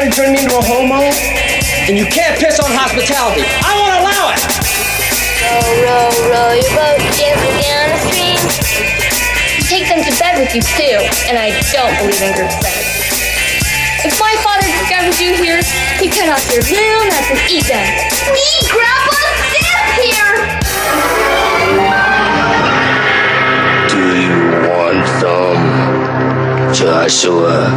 trying to turn me into a homo? And you can't piss on hospitality. I won't allow it! Row, row, row your boat gently down the stream. You take them to bed with you too, and I don't believe in group sex. If my father discovers you here, he'd cut off your little nuts and eat them. Me, Grandpa, stand here! Do you want some, Joshua?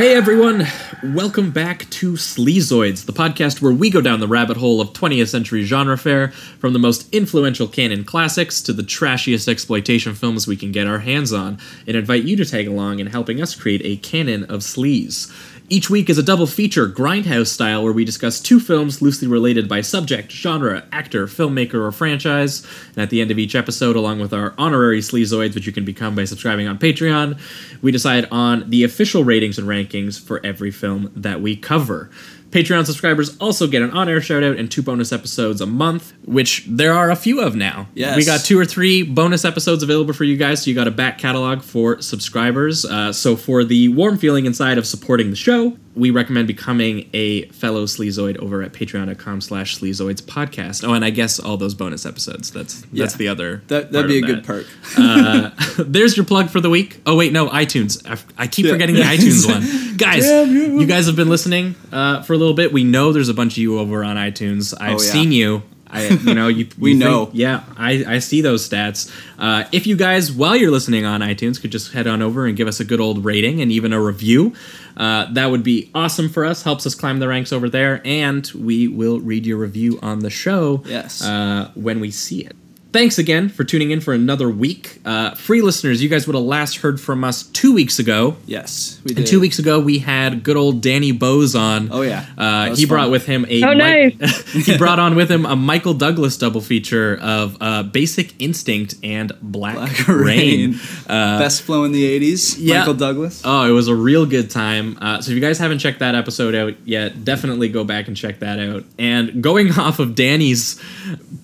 Hey everyone, welcome back to Sleazoids, the podcast where we go down the rabbit hole of 20th century genre fare, from the most influential canon classics to the trashiest exploitation films we can get our hands on, and invite you to tag along in helping us create a canon of sleaze. Each week is a double feature, grindhouse style, where we discuss two films loosely related by subject, genre, actor, filmmaker, or franchise. And at the end of each episode, along with our honorary sleazoids, which you can become by subscribing on Patreon, we decide on the official ratings and rankings for every film that we cover. Patreon subscribers also get an on-air shout out and two bonus episodes a month, which there are a few of now. Yes. We got two or three bonus episodes available for you guys, so you got a back catalog for subscribers. Uh, so for the warm feeling inside of supporting the show, we recommend becoming a fellow sleazoid over at patreon.com slash sleazoids podcast. Oh, and I guess all those bonus episodes. That's that's Yeah. the other. that, that'd be a of good perk. Uh, there's your plug for the week. Oh wait, no, iTunes. I, I keep Yeah. forgetting the iTunes one. Guys, Damn you. you guys have been listening uh, for a little bit. We know there's a bunch of you over on iTunes. I've Oh, yeah. seen you. I, you know, you. We you know. think- yeah, I, I see those stats. Uh, if you guys, while you're listening on iTunes, could just head on over and give us a good old rating and even a review, uh, that would be awesome for us. Helps us climb the ranks over there, and we will read your review on the show. Yes. Uh, when we see it. Thanks again for tuning in for another week. Uh, free listeners, you guys would have last heard from us two weeks ago. Yes, we did. And two weeks ago, we had good old Danny Bose on. Oh, yeah. uh, That was he brought with him a Oh, Mi- he brought on with him a Michael Douglas double feature of uh, Basic Instinct and Black, Black Rain. Rain. Uh, Best flow in the '80s. yeah. Michael Douglas. Oh, it was a real good time. Uh, so if you guys haven't checked that episode out yet, definitely go back and check that out. And going off of Danny's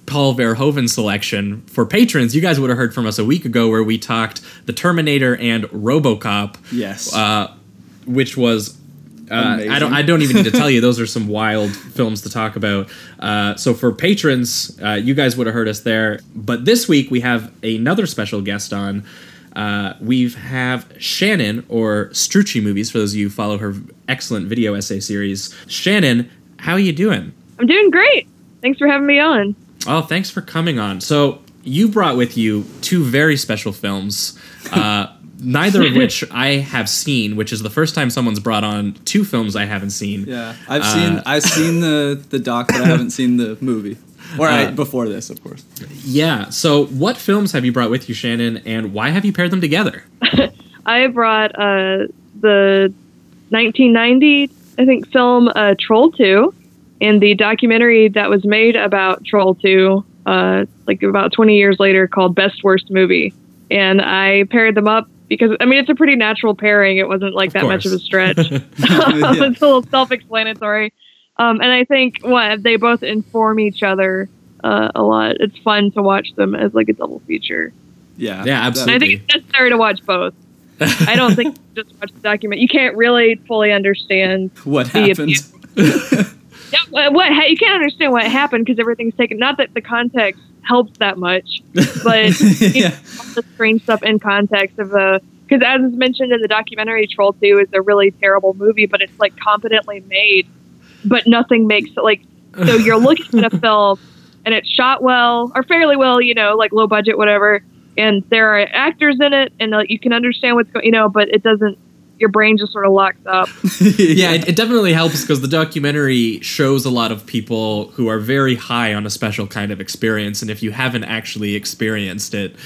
Paul Verhoeven selection for patrons, you guys would have heard from us a week ago where we talked The Terminator and RoboCop. Yes. Uh, which was. Uh, I don't. I don't even need to tell you. Those are some wild films to talk about. Uh, so for patrons, uh, you guys would have heard us there. But this week we have another special guest on. Uh, we have have Shannon or Strucci Movies for those of you who follow her excellent video essay series. Shannon, how are you doing? I'm doing great. Thanks for having me on. Oh, thanks for coming on. So you brought with you two very special films, uh, neither of which I have seen, which is the first time someone's brought on two films I haven't seen. yeah, I've Uh, seen I've seen the the doc, but I haven't seen the movie. Or I, Uh, before this, of course. Yeah. So what films have you brought with you, Shannon, and why have you paired them together? I brought uh, the 1990, I think, film uh, Troll 2 and the documentary that was made about Troll 2, uh, like about 20 years later, called Best Worst Movie. And I paired them up because, I mean, it's a pretty natural pairing. It wasn't like Of that much of a course. stretch. it's a little self-explanatory. Um, and I think what they both inform each other uh, a lot. It's fun to watch them as like a double feature. Yeah. Yeah, absolutely. And I think it's necessary to watch both. I don't think just watch the document. You can't really fully understand What the happened? What, what you can't understand what happened because everything's taken. Not that the context helps that much, but yeah. all the strange stuff in context of the. Because as is mentioned in the documentary, Troll Two is a really terrible movie, but it's like competently made, but nothing makes it like. So you're looking at a film, and it's shot well or fairly well, you know, like low budget, whatever, and there are actors in it, and like, you can understand what's going, you know, but it doesn't. Your brain just sort of locks up. yeah, it, it definitely helps because the documentary shows a lot of people who are very high on a special kind of experience, and if you haven't actually experienced it,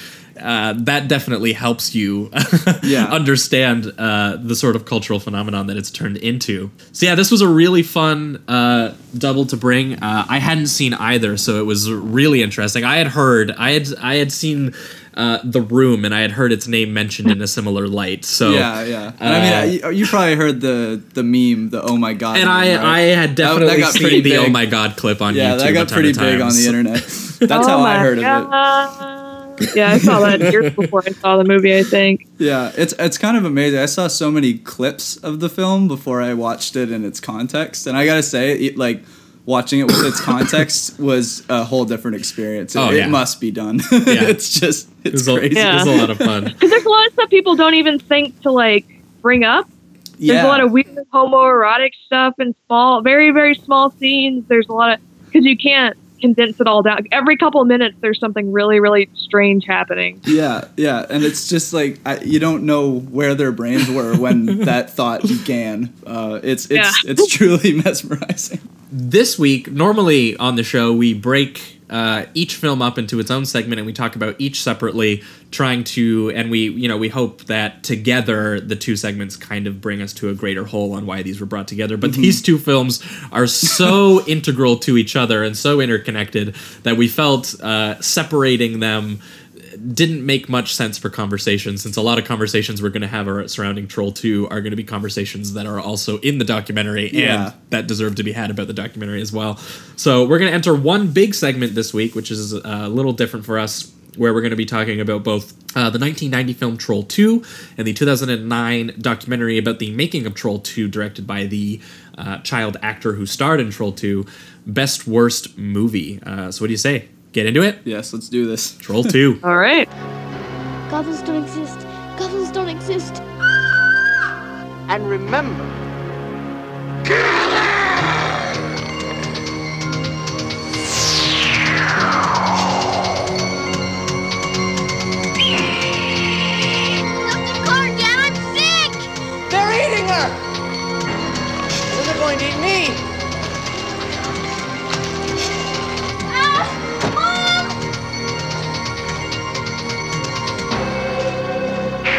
uh, that definitely helps you Yeah. understand uh, the sort of cultural phenomenon that it's turned into. So yeah, this was a really fun uh, double to bring. Uh, I hadn't seen either, so it was really interesting. I had heard, I had, I had seen. Uh, the room, and I had heard its name mentioned in a similar light. So yeah, yeah. And I mean, uh, I- you, you probably heard the the meme, the "Oh my god," and meme, I, right? I had definitely that got seen the big. "Oh my god" clip on yeah, YouTube. that a got ton pretty of big on the internet. That's Oh how I my heard of it. Yeah, I saw that years before I saw the movie. I think. Yeah, it's it's kind of amazing. I saw so many clips of the film before I watched it in its context, and I gotta say, it, like watching it with its context was a whole different experience. Oh, it, Oh, yeah. it must be done. Yeah. it's just It it's was, a, crazy. it was a lot of fun. Because there's a lot of stuff people don't even think to like bring up. There's Yeah, a lot of weird homoerotic stuff and small, very very small scenes. There's a lot of because you can't condense it all down. Every couple of minutes, there's something really really strange happening. yeah, yeah, and it's just like I, you don't know where their brains were when that thought began. Uh, it's it's Yeah. it's truly mesmerizing. this week, normally on the show, we break uh, each film up into its own segment and we talk about each separately, trying to, and we, you know, we hope that together the two segments kind of bring us to a greater whole on why these were brought together. But these two films are so integral to each other and so interconnected that we felt uh, separating them didn't make much sense for conversation since a lot of conversations we're going to have are surrounding Troll 2 are going to be conversations that are also in the documentary Yeah. and that deserve to be had about the documentary as well. So we're going to enter one big segment this week, which is a little different for us, where we're going to be talking about both uh, the 1990 film Troll 2 and the 2009 documentary about the making of Troll 2, directed by the uh, child actor who starred in Troll 2. Best worst movie. Uh, so what do you say? Get into it? Yes, let's do this. Troll 2. All right. Goblins don't exist. Goblins don't exist. And remember,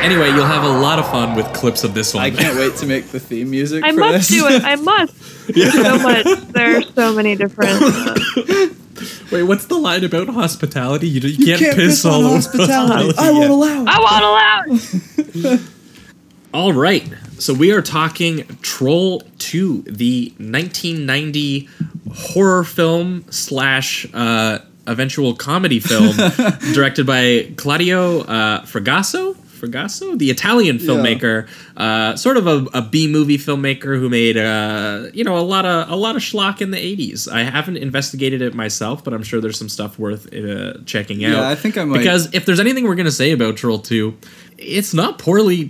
Anyway, you'll have a lot of fun with clips of this one. I can't wait to make the theme music. I for must this. do it. I must. There's so much. There are so many different. Uh, Wait, what's the line about hospitality? You, you, can't, piss, all over hospitality. I won't allow. it. I won't allow. All right. So we are talking Troll 2, the 1990 horror film slash uh, eventual comedy film directed by Claudio uh, Fragasso. Fragasso, the Italian filmmaker, uh, sort of a, a B movie filmmaker who made uh, you know a lot of a lot of schlock in the 80s. I haven't investigated it myself, but I'm sure there's some stuff worth uh, checking out. Yeah, I think I might- because if there's anything we're gonna say about Troll 2, it's not poorly.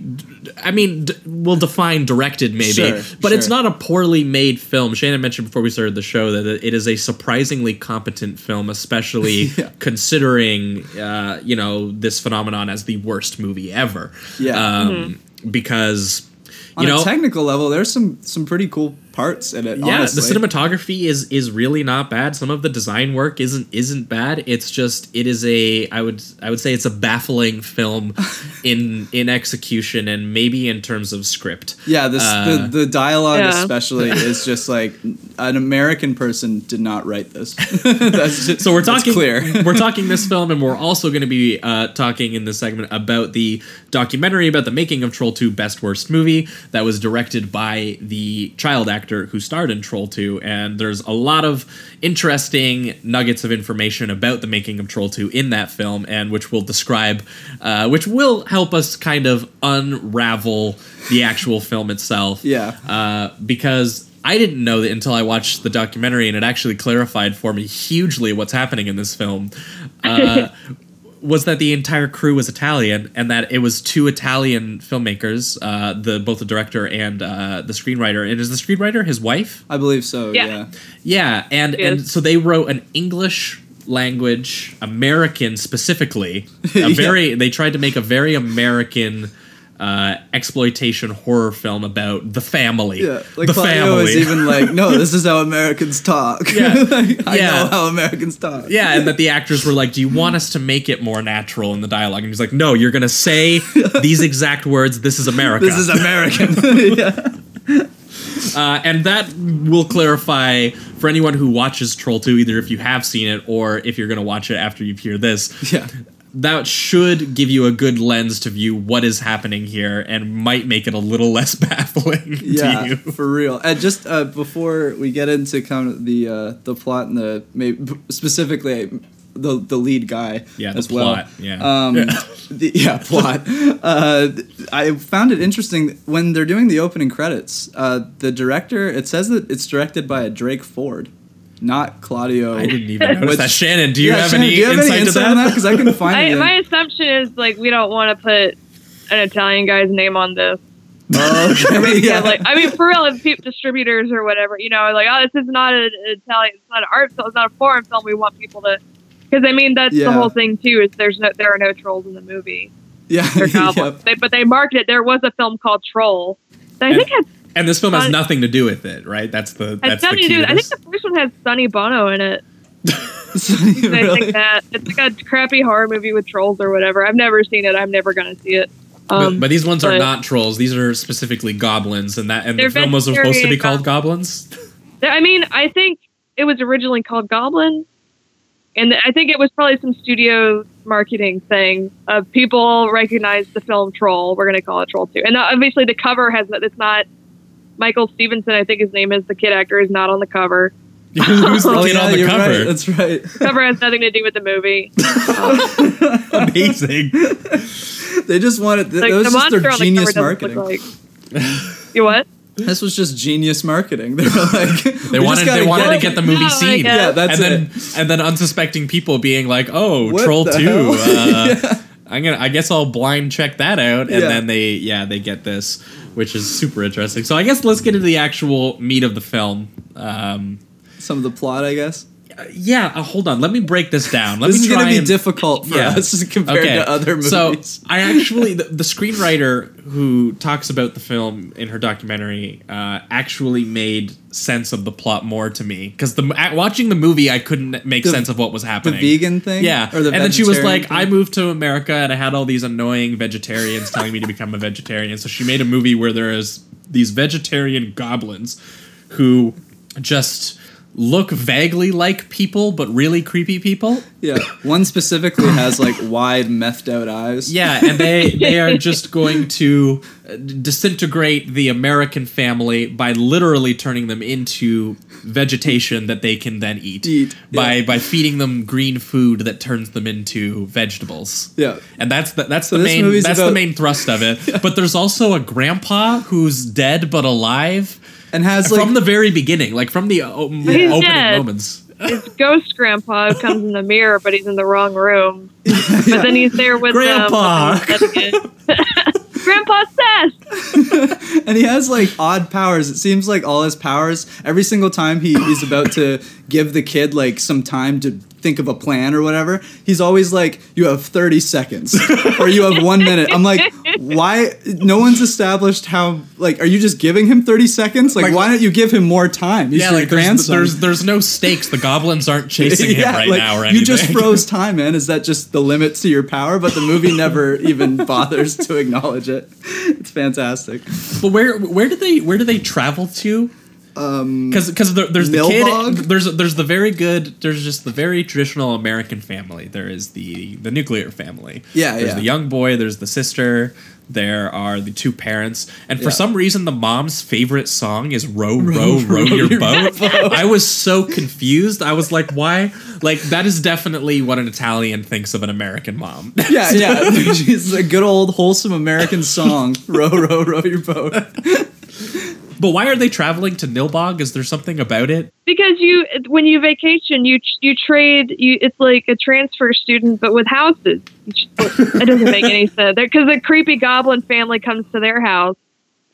I mean, d- we'll define directed maybe, Sure, but it's not a poorly made film. Shannon mentioned before we started the show that it is a surprisingly competent film, especially Yeah. considering uh, you know this phenomenon as the worst movie ever. Yeah. um, because On you know a technical level, there's some some pretty cool parts in it. yeah, honestly. the cinematography is is really not bad. Some of the design work isn't isn't bad. It's just it is a I would I would say it's a baffling film in in execution and maybe in terms of script. Yeah, this Uh, the, the dialogue Yeah. especially is just like an American person did not write this. that's just, So we're talking clear. we're talking this film, and we're also going to be uh, talking in this segment about the documentary about the making of Troll Two: Best Worst Movie that was directed by the child actor who starred in Troll Two. And there's a lot of interesting nuggets of information about the making of Troll Two in that film, and which we'll describe, uh, which will help us kind of unravel the actual film itself. Yeah. uh, because. I didn't know that until I watched the documentary, and it actually clarified for me hugely what's happening in this film. Uh, was that the entire crew was Italian, and that it was two Italian filmmakers, uh, the both the director and uh, the screenwriter. And is the screenwriter his wife? I believe so. Yeah. Yeah. Yeah, and and so they wrote an English language American specifically. A Yeah. very they tried to make a very American uh, exploitation horror film about the family. Yeah, like the Claudio family. is even like, no, this is how Americans talk. Yeah. Like, I Yeah. know how Americans talk. Yeah, and that the actors were like, "Do you want us to make it more natural in the dialogue?" And he's like, "No, you're gonna say these exact words. This is America." This is American. yeah. uh, and that will clarify for anyone who watches Troll 2, either if you have seen it or if you're gonna watch it after you hear this. Yeah. That should give you a good lens to view what is happening here, and might make it a little less baffling Yeah, to you. for real. And just uh, before we get into kind of the uh, the plot and the maybe specifically the the lead guy Yeah, the as well. plot, yeah. Um, Yeah. the- yeah, plot. Uh, I found it interesting when they're doing the opening credits. Uh, the director it says that it's directed by a Drake Floyd, not Claudio. I didn't even notice Which- that. Shannon, do you Yeah, have Shannon, any do you have insight, any insight to that? that? Because I couldn't find I, it. my assumption is like we don't want to put an Italian guy's name on this. Oh, okay, Yeah, yeah. like I mean, for real, if peop distributors or whatever, you know, like oh, this is not an Italian, it's not an art film, it's not a foreign film. We want people to, because I mean, that's Yeah. the whole thing too. Is there's no, there are no trolls in the movie. yeah, They're yeah. goblins. They, but they marked it. There was a film called Troll. That I think has, And this film has Fun- nothing to do with it, right? That's the has that's the nothing key to I think the first one has Sonny Bono in it. I really? think that it's like a crappy horror movie with trolls or whatever. I've never seen it. I'm never gonna see it. Um, but, but these ones are not trolls. These are specifically goblins, and that and the film was supposed to be called Goblins. I mean, I think it was originally called Goblin, and I think it was probably some studio marketing thing. Uh, people recognize the film Troll. We're going to call it Troll too. And obviously, the cover has that it's not Michael Stephenson. I think his name is the kid actor is not on the cover. Who's the Oh, kid yeah, on the cover? right. That's right. The cover has nothing to do with the movie. Amazing. They just wanted. Like that was the just their on the genius marketing. like. You what? This was just genius marketing. They were like, They wanted they wanted to get the movie No, seen. Yeah, that's and then it. and then unsuspecting people being like, "Oh, What Troll the 2. Uh, Yeah. I'm gonna. I guess I'll blind check that out." And Yeah. then they, yeah, they get this, which is super interesting. So I guess let's get into the actual meat of the film. Um, Some of the plot, I guess. Yeah, uh, hold on. Let me break this down. Let this me is going to be and- difficult for Yeah. us compared to other movies. So I actually, the, the screenwriter who talks about the film in her documentary uh, actually made sense of the plot more to me because the at, watching the movie I couldn't make The- sense of what was happening. the vegan thing, Yeah, or the and then she was like, thing? "I moved to America and I had all these annoying vegetarians telling me to become a vegetarian." So she made a movie where there is these vegetarian goblins who just look vaguely like people but really creepy people. yeah, one specifically has like wide, methed out eyes. Yeah, and they they are just going to uh, disintegrate the American family by literally turning them into vegetation that they can then eat, Eat, by yeah. by feeding them green food that turns them into vegetables. Yeah. And that's the that's So the main that's the main thrust of it. But there's also a grandpa who's dead but alive and has like from the very beginning, like from the uh, o- He's opening dead. moments. His ghost grandpa comes in the mirror, but he's in the wrong room. But then he's there with um, Grandpa. them. Grandpa Seth. and he has like odd powers. It seems like all his powers every single time he, he's about to give the kid like some time to think of a plan or whatever, he's always like, "You have thirty seconds, or you have one minute." I'm like, why? No one's established how. Like, are you just giving him thirty seconds? Like, Like- why don't you give him more time? He's yeah, like there's, there's there's no stakes. The goblins aren't chasing him Yeah, right like, now or anything. You just froze time, man. Is that just the limit to your power? But the movie never even bothers to acknowledge it. It's fantastic. But where where do they where do they travel to? Um, Because because there, there's the kid. There's there's the very good. There's just the very traditional American family. There is the the nuclear family. Yeah, There's yeah. the young boy. There's the sister. There are the two parents, and for Yeah. some reason, the mom's favorite song is "Row, row, row, your, boat." I was so confused. I was like, "Why?" Like that is definitely what an Italian thinks of an American mom. Yeah, yeah. She's a good old wholesome American song. row, row, row your boat. But why are they traveling to Nilbog? Is there something about it? Because you, when you vacation, you you trade. You it's like a transfer student, but with houses. It doesn't make any sense. Because a creepy goblin family comes to their house,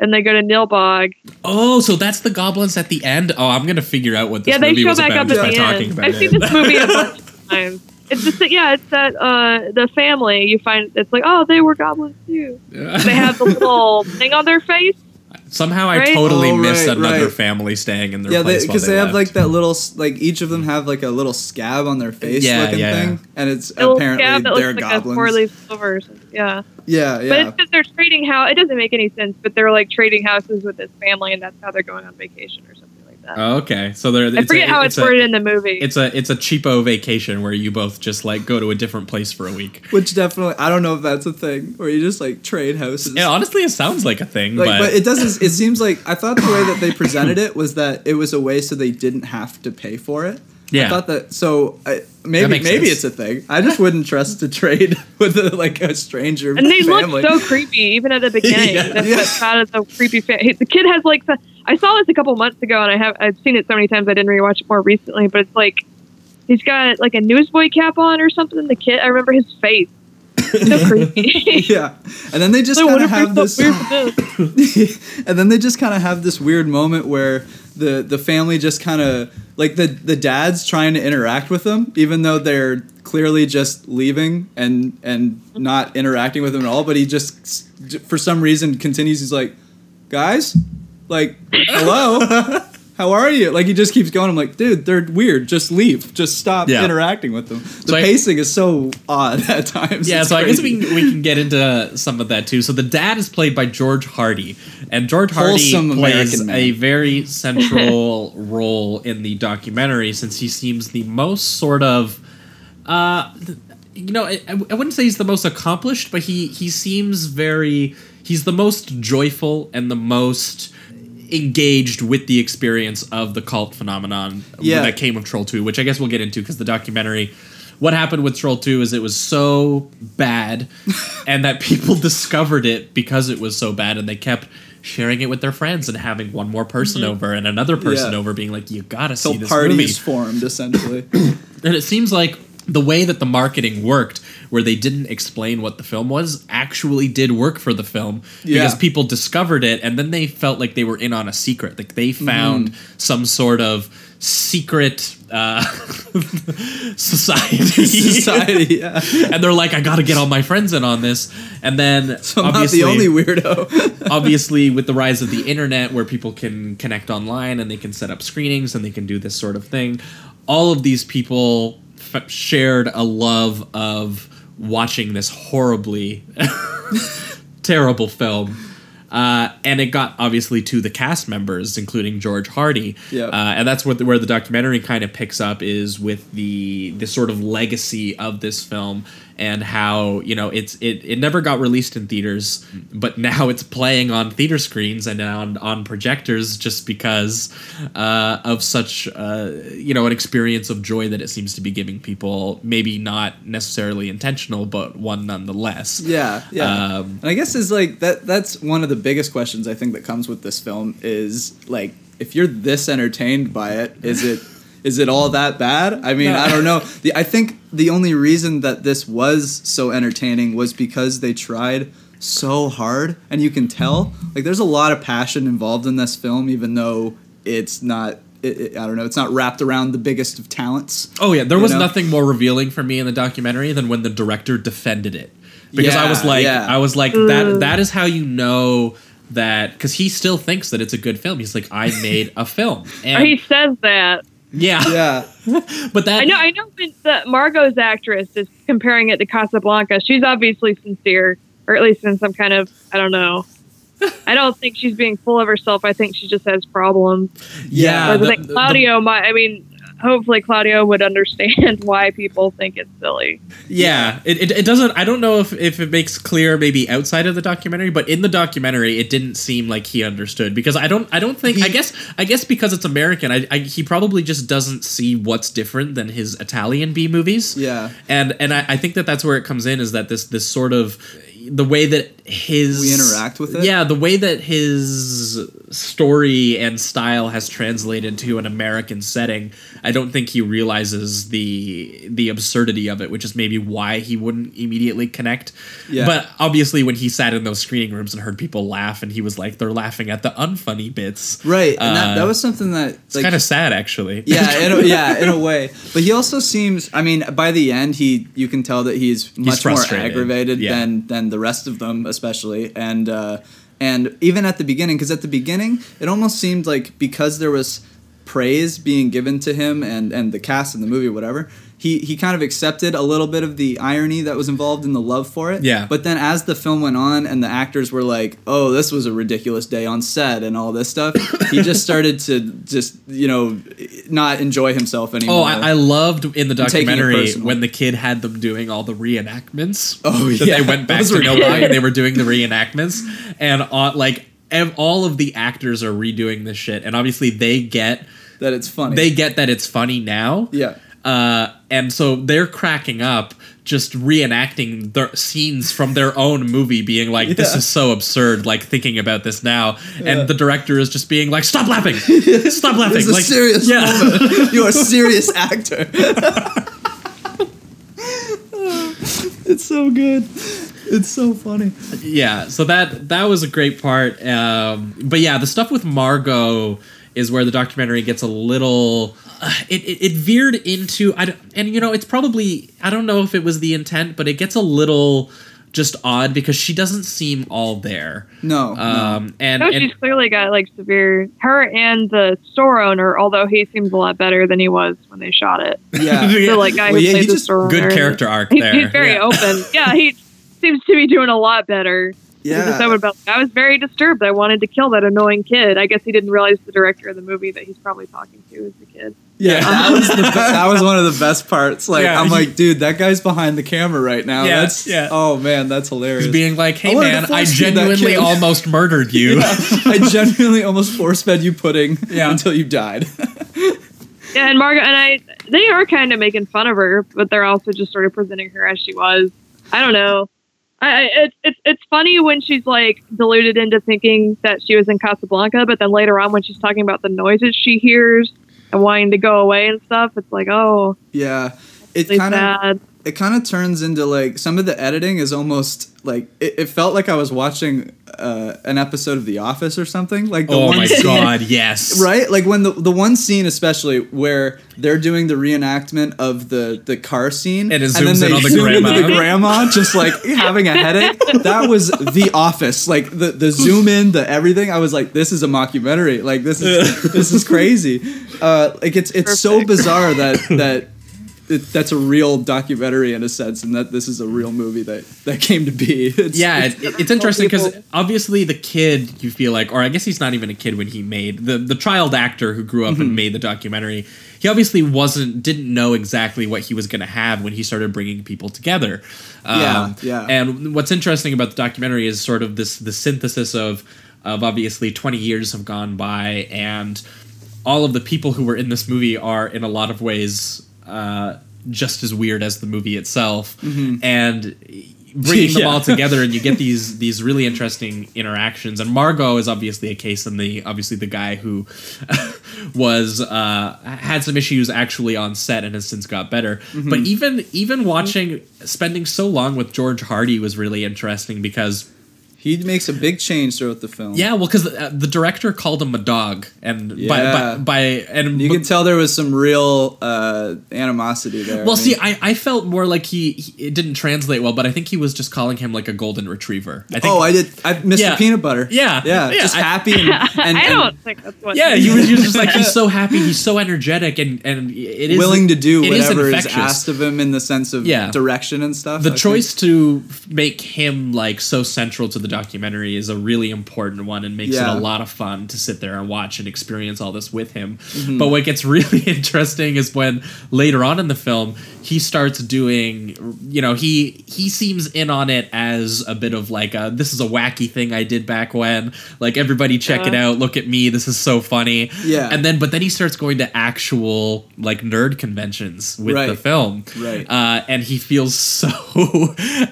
and they go to Nilbog. Oh, so that's the goblins at the end. Oh, I'm gonna figure out what this yeah, they movie show was back about up just at by the talking end. about I've it. seen this movie a bunch of times. It's just that, yeah, it's that uh, the family. You find it's like, oh, they were goblins too. They have the little thing on their face. Somehow I totally Oh, missed right, another right. family staying in their Yeah, place because while they, have like that little, like each of them have like a little scab on their face Yeah, looking yeah. thing, and it's A little apparently scab that they're looks like a goblins. four leaf clover. Or. Yeah. yeah, But it's because they're trading house. It doesn't make any sense, but they're like trading houses with this family, and that's how they're going on vacation or something like that. Oh, okay, so there. I forget how it's, a, worded in the movie. It's a it's a cheapo vacation where you both just like go to a different place for a week. Which definitely, I don't know if that's a thing where you just like trade houses. Yeah, honestly, it sounds like a thing, Like, but, but it doesn't. It seems like I thought the way that they presented it was that it was a way so they didn't have to pay for it. Yeah. I thought that. So I, maybe makes maybe sense. it's a thing. I just wouldn't trust to trade with a, like a stranger And they family. look so creepy, even at the beginning. Yeah. That's Yeah. that's kind of the creepy. Fa- the kid has like the. I saw this a couple months ago, and I have I've seen it so many times I didn't rewatch it more recently. But it's like he's got like a newsboy cap on or something. The kid, I remember his face. So creepy. yeah, and then they just So kind of have this. weird and then they just kind of have this weird moment where the the family just kind of like the the dad's trying to interact with them even though they're clearly just leaving and and not interacting with them at all but he just for some reason continues he's like guys like hello how are you? Like he just keeps going. I'm like dude they're weird. Just leave. Just stop Yeah. interacting with them. The So I- pacing is so odd at times. Yeah, It's so I guess we can, we can get into some of that too. So the dad is played by George Hardy, and George Hardy Wholesome plays a very central role in the documentary since he seems the most sort of, uh, you know, I, I wouldn't say he's the most accomplished, but he he seems very he's the most joyful and the most engaged with the experience of the cult phenomenon Yeah. that came with Troll 2, which I guess we'll get into because the documentary. What happened with Troll 2 is it was so bad, and that people discovered it because it was so bad, and they kept sharing it with their friends and having one more person mm-hmm. over and another person Yeah. over, being like, "You gotta see Till this parties movie." formed essentially And it seems like the way that the marketing worked, where they didn't explain what the film was, actually did work for the film Yeah. because people discovered it and then they felt like they were in on a secret. Like they found some sort of secret uh, society. society yeah and they're like, I got to get all my friends in on this. And then so i'm not obviously, the only weirdo obviously, with the rise of the internet, where people can connect online and they can set up screenings and they can do this sort of thing, all of these people f- shared a love of watching this horribly terrible film. Uh, and it got obviously to the cast members, including George Hardy. Yeah. Uh, and that's what the, where the documentary kind of picks up is with the the sort of legacy of this film and how you know it's it, it never got released in theaters, but now it's playing on theater screens and on on projectors just because uh, of such uh, you know an experience of joy that it seems to be giving people. Maybe not necessarily intentional, but one nonetheless. Yeah, yeah. Um, and I guess is like that. That's one of the biggest questions I think that comes with this film is like, if you're this entertained by it, is it is it all that bad? I mean, I don't know. The I think the only reason that this was so entertaining was because they tried so hard, and you can tell like there's a lot of passion involved in this film, even though it's not. It, it- I don't know. It's not wrapped around the biggest of talents. Oh yeah, there was know? nothing more revealing for me in the documentary than when the director defended it. Because I was like yeah. I was like that mm. that is how you know that cuz he still thinks that it's a good film. He's like I made a film. And he says that. Yeah. Yeah, But that I know. I know. When the Margo's actress is comparing it to Casablanca, she's obviously sincere, or at least in some kind of I don't know. I don't think she's being full of herself. I think she just has problems. yeah, I the- think the- Claudio might. I mean, hopefully Claudio would understand why people think it's silly. Yeah, it, it, it doesn't. I don't know if, if it makes clear maybe outside of the documentary, but in the documentary, it didn't seem like he understood because I don't. I don't think. I guess. I guess because it's American, I, I he probably just doesn't see what's different than his Italian B movies. Yeah. and and I, I think that that's where it comes in is that this this sort of the way that his We interact with it? Yeah, the way that his story and style has translated to an American setting, I don't think he realizes the the absurdity of it, which is maybe why he wouldn't immediately connect. Yeah. But obviously, when he sat in those screening rooms and heard people laugh, and he was like, "They're laughing at the unfunny bits." right. And that, Uh, that was something that It's kind of sad, actually. yeah, in a, yeah, in a way. But he also seems. I mean, by the end, he you can tell that he's much more aggravated yeah. than than the rest of them, especially. And uh, and even at the beginning, because at the beginning, it almost seemed like because there was praise being given to him and and the cast and the movie, whatever. He, he kind of accepted a little bit of the irony that was involved in the love for it. Yeah. But then as the film went on and the actors were like, "Oh, this was a ridiculous day on set" and all this stuff, he just started to just you know not enjoy himself anymore. Oh, I, I loved in the I'm taking it documentary when the kid had them doing all the reenactments. Oh, that yeah. they went back to Novi and they were doing the reenactments, and uh, like all of the actors are redoing this shit, and obviously they get that it's funny. they get that it's funny now. yeah. Uh, and so they're cracking up just reenacting their scenes from their own movie being like this is so absurd like thinking about this now Yeah. and the director is just being like stop laughing stop laughing like serious yeah moment. You're a serious actor. it's so good. It's so funny. yeah so that that was a great part um but yeah the stuff with margo is where the documentary gets a little uh, it, it, it veered into I don't, and you know it's probably I don't know if it was the intent but it gets a little just odd because she doesn't seem all there No. no. um and, No, and she's clearly got like severe. Her and the store owner, although he seems a lot better than he was when they shot it. Yeah. The like guy Well, who yeah, played the just- store good owner. character arc He- there He's very Yeah. open. Yeah, he seems to be doing a lot better. Yeah. I about- I was very disturbed. I wanted to kill that annoying kid. I guess he didn't realize the director of the movie that he's probably talking to is the kid. Yeah, that was the be- that was one of the best parts. Like Yeah, I'm he- like, dude, that guy's behind the camera right now. Yeah, that's yeah. Oh man, that's hilarious. He's being like, "Hey wanted to man, I force feed that genuinely almost murdered you." I genuinely almost force fed you pudding Yeah. until you died. Yeah, and Margo and I, they are kind of making fun of her, but they're also just sort of presenting her as she was. I don't know. I, I it's it's it's funny when she's like deluded into thinking that she was in Casablanca, but then later on when she's talking about the noises she hears and wanting to go away and stuff, it's like, oh, yeah, it's really kind of. It kind of turns into like some of the editing is almost like it, it felt like I was watching uh, an episode of The Office or something. Like the oh one my scene- god, yes. Right, like when the the one scene especially where they're doing the reenactment of the the car scene, And it then zooms in they on the zoom into grandma. the grandma just like having a headache. That was The Office, like the the zoom in, the everything. I was like, this is a mockumentary. Like this is this is crazy. Uh, like it's it's so bizarre that that. It, that's a real documentary in a sense, and that this is a real movie that, that came to be. It's, Yeah, it's- it, it's interesting because obviously the kid you feel like, or I guess he's not even a kid when he made the the child actor who grew up Mm-hmm. and made the documentary. He obviously wasn't didn't know exactly what he was going to have when he started bringing people together. Um, Yeah, yeah. And what's interesting about the documentary is sort of this the synthesis of of obviously twenty years have gone by and all of the people who were in this movie are in a lot of ways uh, just as weird as the movie itself, and bringing them Yeah. all together, and you get these these really interesting interactions. And Margo is obviously a case, and the obviously the guy who was uh, had some issues actually on set and has since got better. But even even watching spending so long with George Hardy was really interesting because he makes a big change throughout the film. yeah, well, because the, the director called him a dog, and by, Yeah. by by and You can tell there was some real uh, animosity there. Well, I see, I, I felt more like he, he it didn't translate well, but I think he was just calling him like a golden retriever. I think. oh, I did. I, Mr. Yeah. Peanut Butter. Yeah. yeah, Yeah, just I- happy and, and, I don't think that's what. yeah, he was, he was just like he's so happy, he's so energetic, and and it is willing to do it is whatever is, infectious. asked of him in the sense of Yeah. direction and stuff. The I choice to make him like so central to the documentary is a really important one and makes Yeah. it a lot of fun to sit there and watch and experience all this with him. Mm-hmm. But what gets really interesting is when later on in the film he starts doing you know he he seems in on it as a bit of like a this is a wacky thing I did back when like everybody check it Uh. out look at me this is so funny Yeah. and then but then he starts going to actual like nerd conventions with the film Right. uh, and he feels so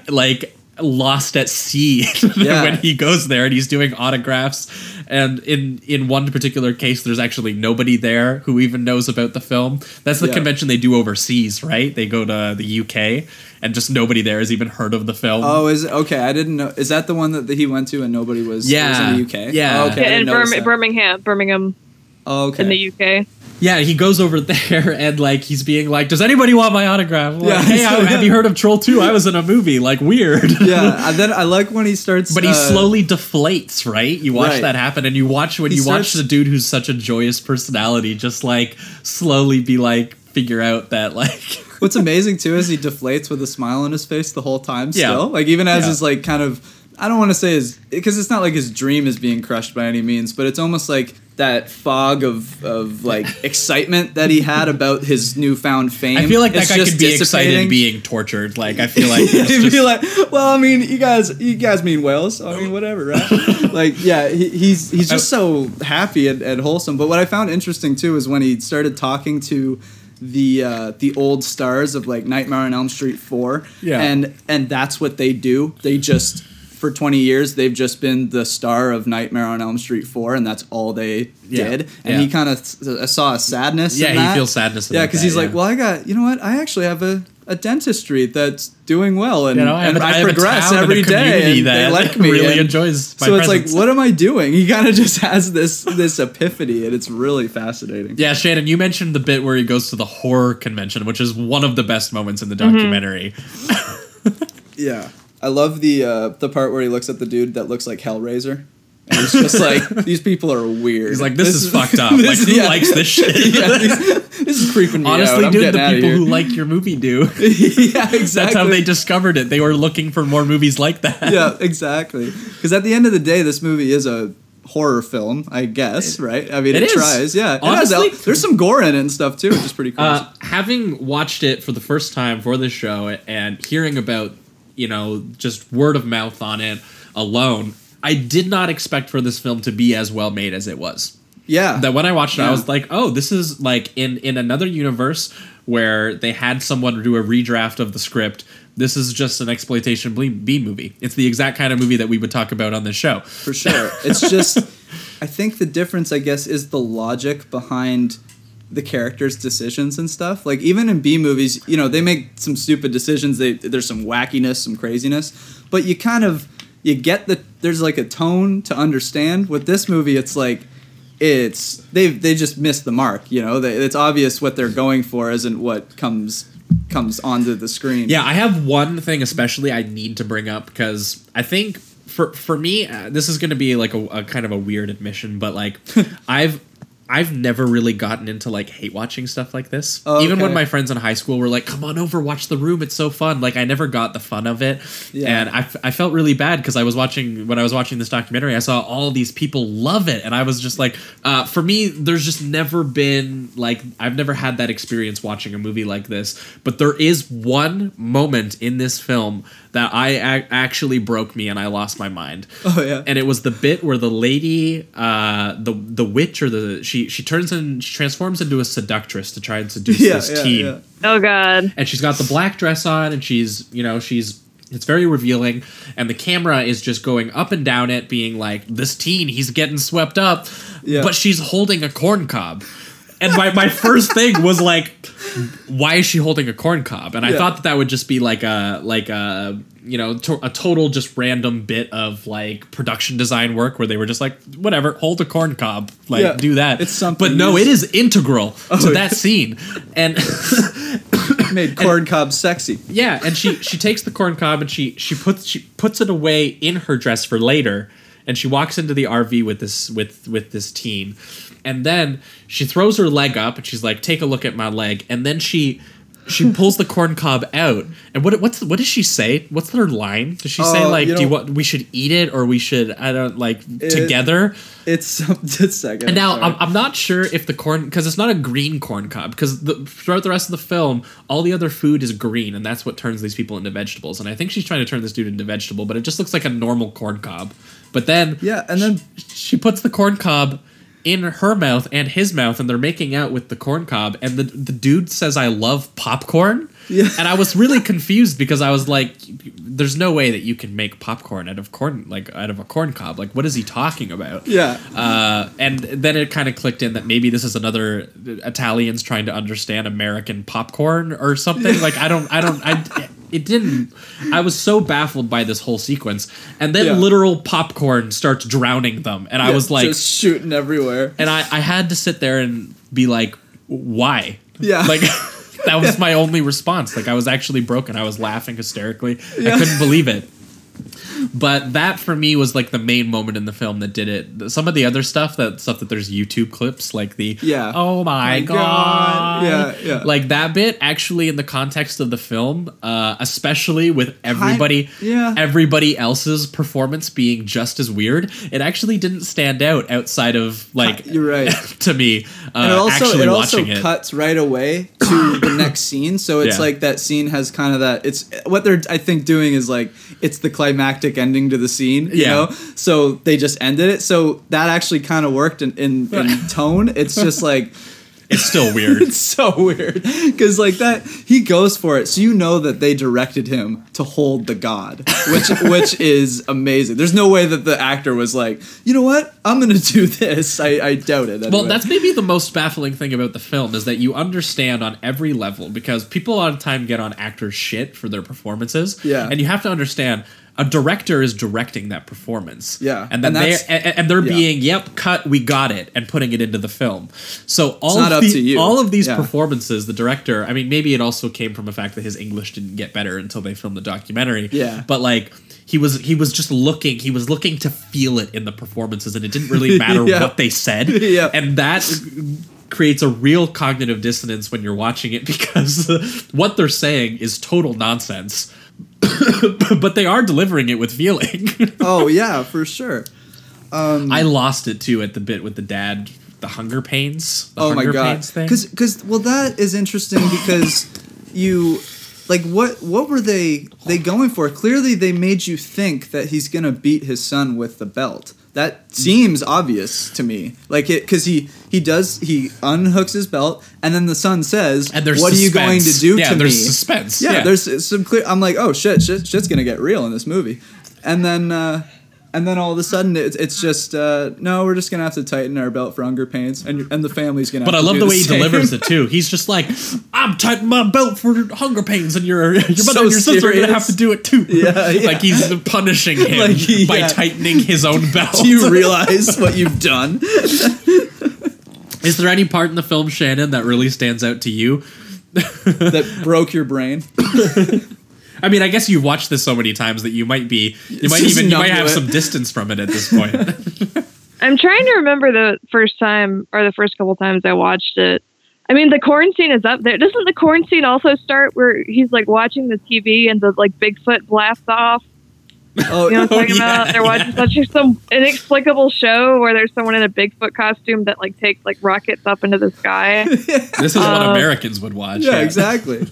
like lost at sea Yeah. when he goes there and he's doing autographs and in in one particular case there's actually nobody there who even knows about the film that's the Yeah. convention they do overseas right they go to the uk and just nobody there has even heard of the film Oh, is it okay? I didn't know. Is that the one that he went to and nobody was? Yeah. was in the UK. Yeah. Oh, okay. Yeah, in didn't notice Birm- that. Birmingham, Birmingham, Oh, okay. in the UK. Yeah he goes over there and like he's being like does anybody want my autograph I'm like, Yeah, hey so- have you heard of troll 2 i was in a movie like weird yeah, and then I like when he starts. But he uh, slowly deflates, right? You watch Right. that happen, and you watch when He you watch the dude who's such a joyous personality, just like slowly be like figure out that like What's amazing too is he deflates with a smile on his face the whole time. Yeah. Like even as Yeah. his like kind of. I don't want to say his because it's not like his dream is being crushed by any means, but it's almost like that fog of of like excitement that he had about his newfound fame. I feel like that guy could be excited being tortured. Like I feel like He'd just- be like, "Well, I mean, you guys, you guys mean whales. I mean, whatever, right?" like, yeah, he, he's he's just so happy and, and wholesome. But what I found interesting too is when he started talking to the uh, the old stars of like Nightmare on Elm Street four, Yeah. and and that's what they do. They just for 20 years they've just been the star of Nightmare on Elm Street 4 and that's all they Yeah. did and Yeah. he kind of saw a sadness Yeah, in he feels sadness yeah because that, he's like well I got you know what I actually have a, a dentistry that's doing well and, You know, I and a- I, I progress town and a every day community and they like me really and enjoys my so it's presence. like what am I doing he kind of just has this this epiphany and it's really fascinating Yeah, Shannon, you mentioned the bit where he goes to the horror convention, which is one of the best moments in the Mm-hmm. documentary. Yeah, I love the uh, the part where he looks at the dude that looks like Hellraiser, and he's just like, "These people are weird." He's like, "This, is, fucked up. like, who yeah. likes this shit?" yeah, these- this is creeping me out. Honestly, dude, the people who like your movie do. yeah, exactly. That's how they discovered it. They were looking for more movies like that. yeah, exactly. Because at the end of the day, this movie is a horror film, I guess, right? I mean, It tries. Yeah, It has Honestly- there's some gore in it and stuff too, which is pretty cool. Uh, having watched it for the first time for this show and hearing about, you know, just word of mouth on it alone, I did not expect for this film to be as well made as it was. yeah, That when I watched it, I was like, oh, this is like in in another universe where they had someone do a redraft of the script. This is just an exploitation B B movie. It's the exact kind of movie that we would talk about on this show. for sure. It's just, I think the difference, I guess, is the logic behind the characters' decisions and stuff. Like even in B movies, you know, they make some stupid decisions. They there's some wackiness, some craziness, but you kind of you get the there's like a tone to understand. With this movie, it's like it's they they just missed the mark. You know, they, it's obvious what they're going for isn't what comes comes onto the screen. Yeah, I have one thing especially I need to bring up because I think for for me uh, this is going to be like a, a kind of a weird admission, but like I've I've never really gotten into like hate watching stuff like this. Oh, Even when my friends in high school were like, "Come on over, watch The Room. It's so fun." Like I never got the fun of it, Yeah. and I, f- I felt really bad because I was watching when I was watching this documentary. I saw all these people love it, and I was just like, uh, for me, there's just never been like I've never had that experience watching a movie like this. But there is one moment in this film that I ac actually broke me, and I lost my mind Oh yeah. and it was the bit where the lady uh the the witch or the she she turns and she transforms into a seductress to try and seduce yeah, this yeah, teen yeah. Oh God. and she's got the black dress on and she's you know she's it's very revealing and the camera is just going up and down it being like this teen he's getting swept up Yeah. but she's holding a corn cob and my, my first thing was like why is she holding a corn cob and i Yeah. thought that that would just be like a like a you know to, a total just random bit of like production design work where they were just like whatever hold a corn cob like Yeah. do that It's something but no it is integral oh, to Oh, that scene and Made corn cob sexy. yeah, and she she takes the corn cob and she she puts she puts it away in her dress for later, and she walks into the RV with this with with this teen, and then she throws her leg up and she's like, "Take a look at my leg," and then she. She pulls the corn cob out, and what what's what does she say? What's her line? Does she say Oh, like, you "Do you want we should eat it or we should I don't like together"? It's some just second. And now sorry. I'm, I'm not sure if the corn because it's not a green corn cob because the, throughout the rest of the film all the other food is green and that's what turns these people into vegetables and I think she's trying to turn this dude into vegetable but it just looks like a normal corn cob. But then Yeah, and then she puts the corn cob in her mouth and his mouth and they're making out with the corn cob and the the dude says I love popcorn. Yeah. And I was really confused because I was like there's no way that you can make popcorn out of corn like out of a corn cob. Like what is he talking about? yeah, Uh, and then it kind of clicked in that maybe this is another Italians trying to understand American popcorn or something. Like I don't, I don't, I. It didn't. I was so baffled by this whole sequence, and then Yeah. literal popcorn starts drowning them, and I Yeah, was like, just shooting everywhere. and I, I had to sit there and be like, why? Yeah. like. That was my only response. Like I was actually broken. I was laughing hysterically. I couldn't believe it. But that for me was like the main moment in the film that did it. Some of the other stuff, that stuff that there's YouTube clips, like the Yeah. oh my, My god, God. Yeah, yeah. like that bit. Actually, in the context of the film, uh, especially with everybody, yeah. everybody else's performance being just as weird, it actually didn't stand out outside of like You're right. to me. Uh, and it also it also it. cuts right away to the next scene so it's Yeah. like that scene has kind of that it's what they're i think doing is like it's the climactic ending to the scene you Yeah. know? So they just ended it. So that actually kind of worked in, in, in tone. It's just like It's still weird. it's so weird. Because like that he goes for it. So you know that they directed him to hold the god which which is amazing. There's no way that the actor was like you know what? I'm gonna do this. I, I doubt it Well, that's maybe the most baffling thing about the film is that you understand on every level because people a lot of time get on actors' shit for their performances. Yeah. and you have to understand a director is directing that performance. Yeah, and then and they and, and they're yeah. being yep, cut, we got it, and putting it into the film. So all of the- all of these Yeah. performances, the director. I mean, maybe it also came from the fact that his English didn't get better until they filmed the documentary. Yeah. but like. He was he was just looking he was looking to feel it in the performances and it didn't really matter Yeah. what they said Yeah. and that creates a real cognitive dissonance when you're watching it because what they're saying is total nonsense but they are delivering it with feeling. Oh yeah for sure. Um, I lost it too at the bit with the dad the hunger pains the oh my god. because because well that is interesting because you like what what were they they going for? Clearly they made you think that he's gonna beat his son with the belt that seems obvious to me like it because he he does he unhooks his belt and then the son says what are you going to do Yeah, to me there's suspense. yeah, Yeah. there's some clear i'm like oh shit, shit shit's gonna get real in this movie and then uh and then all of a sudden it's, it's just uh, no we're just gonna have to tighten our belt for hunger pains and and the family's gonna but I love do the way he same. delivers it too. He's just like, "I'm tightening my belt for hunger pains, and your your mother So and your sister are gonna have to do it too." Yeah, yeah. like he's punishing him Like he- by yeah. tightening his own belt. do you realize what you've done? Is there any part in the film, Shannon, that really stands out to you? that broke your brain? I mean, I guess you've watched this so many times that you might be, you might even, you might have it. some distance from it at this point. I'm trying to remember the first time or the first couple times I watched it. I mean, the corn scene is up there. Doesn't the corn scene also start where he's like watching the TV and the like Bigfoot blasts off? Oh, You know what I'm Oh, talking yeah. about? They're watching such some inexplicable show where there's someone in a Bigfoot costume that like takes like rockets up into the sky. this is what Uh, Americans would watch. yeah, exactly.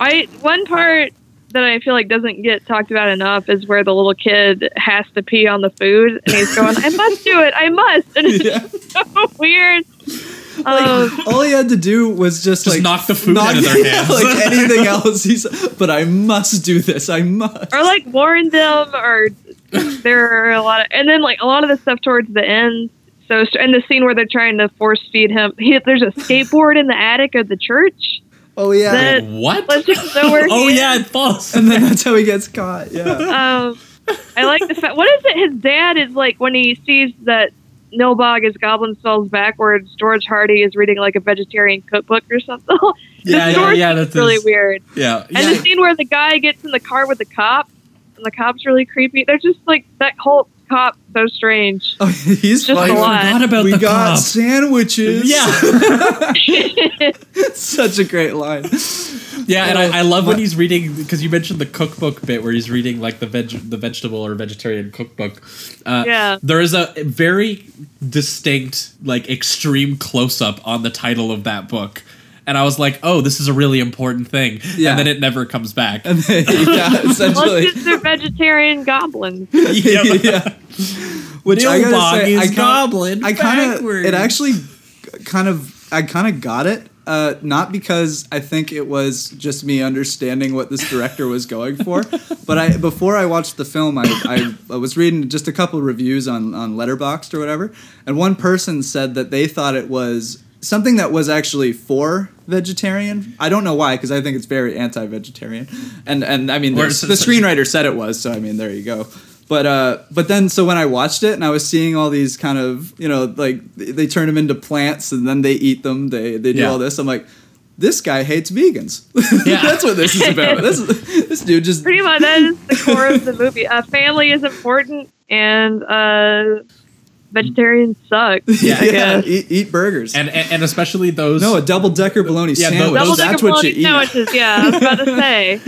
I one part that I feel like doesn't get talked about enough is where the little kid has to pee on the food and he's going, "I must do it, I must," and it's Yeah. so weird. Um, All he had to do was just, Just like knock the food knock- out of their yeah, hands. like anything else. He's, but I must do this. I must. or like warn them, or there are a lot of, and then like a lot of the stuff towards the end. So, and the scene where they're trying to force feed him, he, there's a skateboard in the attic of the church. Oh yeah. That- What? Let's just know where. Oh yeah, is. it falls. and then that's how he gets caught. Yeah. Um, I like the fact. What is it? His dad is like when he sees that Nilbog is goblin spells backwards. George Hardy is reading like a vegetarian cookbook or something. Yeah, yeah, yeah, that's really his- weird. Yeah, And the scene where the guy gets in the car with the cop, and the cop's really creepy. They're just like that whole cop so strange. Oh, he's Just like, a lot. Forgot about we the got cop. sandwiches. Yeah, Such a great line. yeah, and I, I love when he's reading because you mentioned the cookbook bit where he's reading like the veg, the vegetable or vegetarian cookbook. Uh, Yeah. there is a very distinct, like extreme close up on the title of that book, and I was like, oh, this is a really important thing. Yeah. And then it never comes back. And then, yeah, essentially. it's just they're vegetarian goblins. Yep. yeah. Which I gotta Nilbog say, is I goblin I kind of, it actually, kind of, I kind of got it. Uh, not because I think it was just me understanding what this director was going for, but I before I watched the film, I, I, I was reading just a couple reviews on on Letterboxd or whatever, and one person said that they thought it was something that was actually for vegetarian. I don't know why, because I think it's very anti-vegetarian, and and I mean the, the screenwriter said it was, so I mean there you go. But uh, but then so when I watched it and I was seeing all these kind of you know like they they turn them into plants and then they eat them, they they do Yeah. all this. I'm like, this guy hates vegans. Yeah. That's what this is about. This this dude just Pretty much, that is the core of the movie. Uh, family is important, and uh, vegetarians suck. Yeah, yeah, eat, eat burgers. and, and and especially those no, a double decker bologna Yeah, sandwich. those- Double That's decker what you bologna eat. sandwiches. Yeah, I was about to say.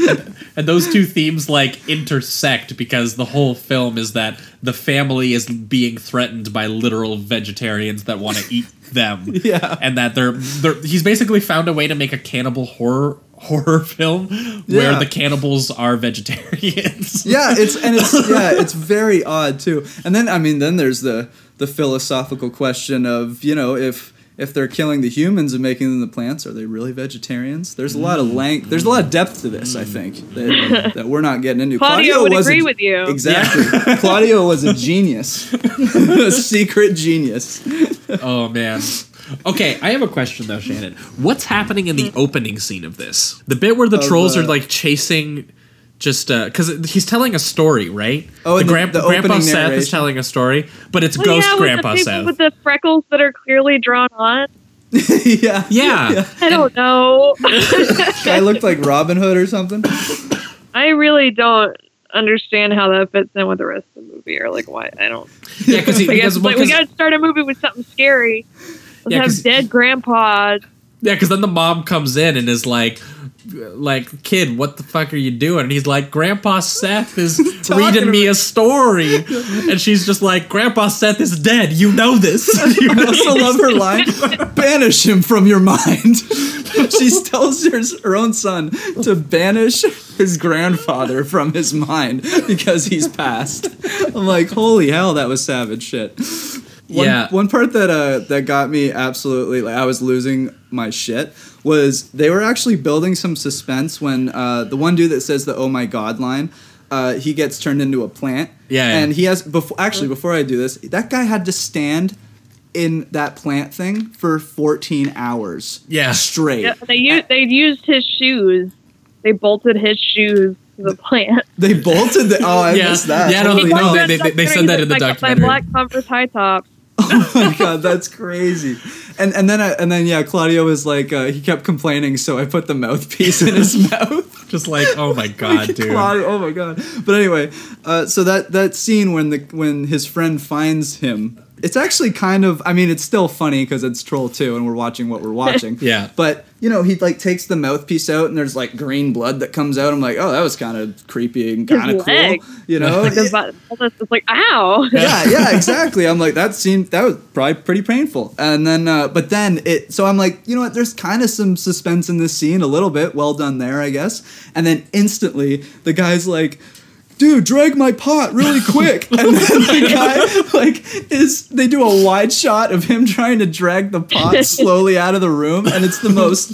and those two themes like intersect because the whole film is that the family is being threatened by literal vegetarians that want to eat them. Yeah. and that they're they're he's basically found a way to make a cannibal horror horror film where Yeah. the cannibals are vegetarians. yeah, it's and it's yeah, it's very odd too. And then I mean, then there's the the philosophical question of you know if if they're killing the humans and making them the plants, are they really vegetarians? There's a lot of mm. length. There's a lot of depth to this. I think mm. that, that we're not getting into. Claudio would was a- agree with you. Exactly. Claudio was a genius, a secret genius. oh man. Okay, I have a question though, Shannon. What's happening in the opening scene of this? The bit where the Of, trolls uh, are like chasing just uh, because he's telling a story, right? Oh, the, and the- grand- the Grandpa opening Seth is narration. telling a story, but it's Well, Ghost yeah, Grandpa with the people Seth. with the freckles that are clearly drawn on. yeah, yeah. I don't know. I looked like Robin Hood or something. I really don't understand how that fits in with the rest of the movie, or like why I don't. Yeah, because he I guess because like we got to start a movie with something scary. Let's Yeah, 'cause- have dead grandpa. yeah, because then the mom comes in and is like, like kid, what the fuck are you doing? And he's like, Grandpa Seth is reading me a story, and she's just like, Grandpa Seth is dead. You know this. You I know also love her line banish him from your mind. she tells her, her own son to banish his grandfather from his mind because he's passed. I'm like, holy hell, that was savage shit. One, Yeah. One part that uh that got me absolutely like I was losing my shit was they were actually building some suspense when uh the one dude that says the oh my god line uh, he gets turned into a plant. Yeah, yeah. And he has before actually before I do this, that guy had to stand in that plant thing for 14 hours. Yeah. Straight. Yeah, they used they used his shoes. They bolted his shoes to the plant. They bolted the Oh, I Yeah. missed that. Yeah, no, Totally no, not. they- they- they said that in the Like, documentary. My black Converse high tops. Oh my god, that's crazy. And and then I, and then yeah, Claudio was like uh, he kept complaining, so I put the mouthpiece in his mouth. just like, oh my god, dude. Claudio, oh my god. But anyway, uh, so that that scene when the when his friend finds him, it's actually kind of I mean it's still funny because it's Troll 2 and we're watching what we're watching. Yeah. But you know he like takes the mouthpiece out and there's like green blood that comes out. I'm like, oh that was kind of creepy and kind of cool. You know. Like, the bu- all like, ow. yeah, yeah, exactly. I'm like that seemed that was probably pretty painful. And then, uh, but then it. So I'm like, you know what? There's kind of some suspense in this scene, a little bit. Well done there, I guess. And then instantly, the guy's like. Dude, drag my pot really quick. And then the guy like is they do a wide shot of him trying to drag the pot slowly out of the room, and it's the most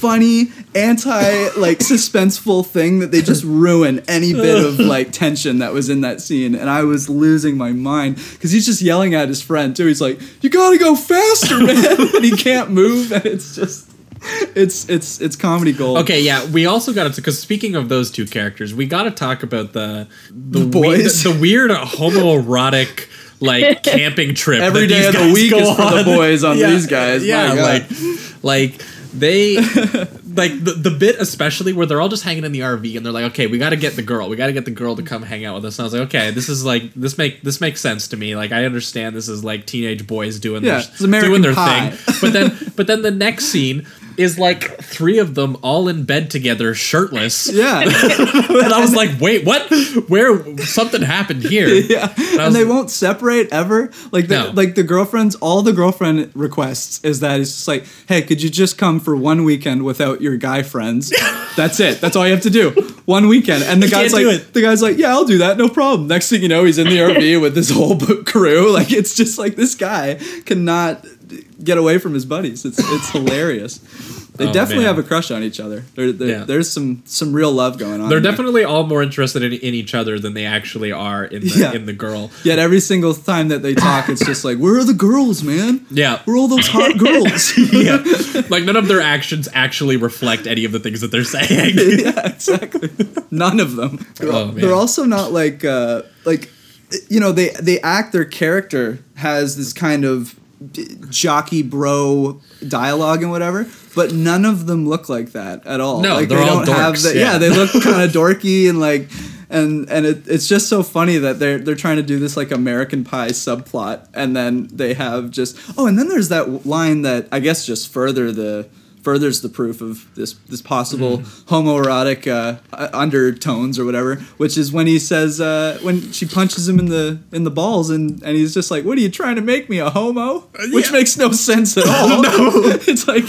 funny anti like suspenseful thing that they just ruin any bit of like tension that was in that scene. And i was losing my mind because he's just yelling at his friend too. He's like you gotta go faster man. And he can't move and it's just it's it's it's comedy gold Okay, yeah, we also got to because speaking of those two characters, we got to talk about the the, boys. weird, the weird homoerotic like camping trip. Every that day these of the week go is for the boys on these guys. My Yeah, God. like like they like the, the bit especially where they're all just hanging in the RV and they're like, okay, we got to get the girl, we got to get the girl to come hang out with us. And I was like, okay, this is like this make this makes sense to me. Like I understand this is like teenage boys doing Yeah, their, doing their Pie. thing, but then but then the next scene is like three of them all in bed together, shirtless. yeah. And I was like, wait, what? Where something happened here? yeah. And was- they won't separate ever? Like the No. like the girlfriends all the girlfriend requests is that it's just like hey could you just come for one weekend without your guy friends? That's it. That's all you have to do. One weekend. And the You guy's like the guy's like yeah i'll do that. No problem. Next thing you know he's in the rv with this whole crew. Like it's just like this guy cannot get away from his buddies it's it's hilarious they Oh, definitely man. have a crush on each other there, there- Yeah. there's some some real love going on They're there. definitely all more interested in, in each other than they actually are in the Yeah. in the girl. Yet every single time that they talk, it's just like, "Where are the girls, man? Yeah. Where are all those hot girls?" yeah. Like none of their actions actually reflect any of the things that they're saying. yeah, exactly. None of them. They're, Oh, man. they're also not like uh, like you know they they act their character has this kind of jockey bro dialogue and whatever. But none of them look like that at all. No, like they're they all don't have dorks, the, yeah. yeah. they look kind of dorky and like and and it, it's just so funny that they're they're trying to do this like American Pie subplot, and then they have just oh, and then there's that line that I guess just further the furthers the proof of this this possible Mm-hmm. homoerotic uh, uh, undertones or whatever, which is when he says uh, when she punches him in the in the balls, and and he's just like, "What are you trying to make me a homo?" Which yeah. makes no sense at all. no, it's like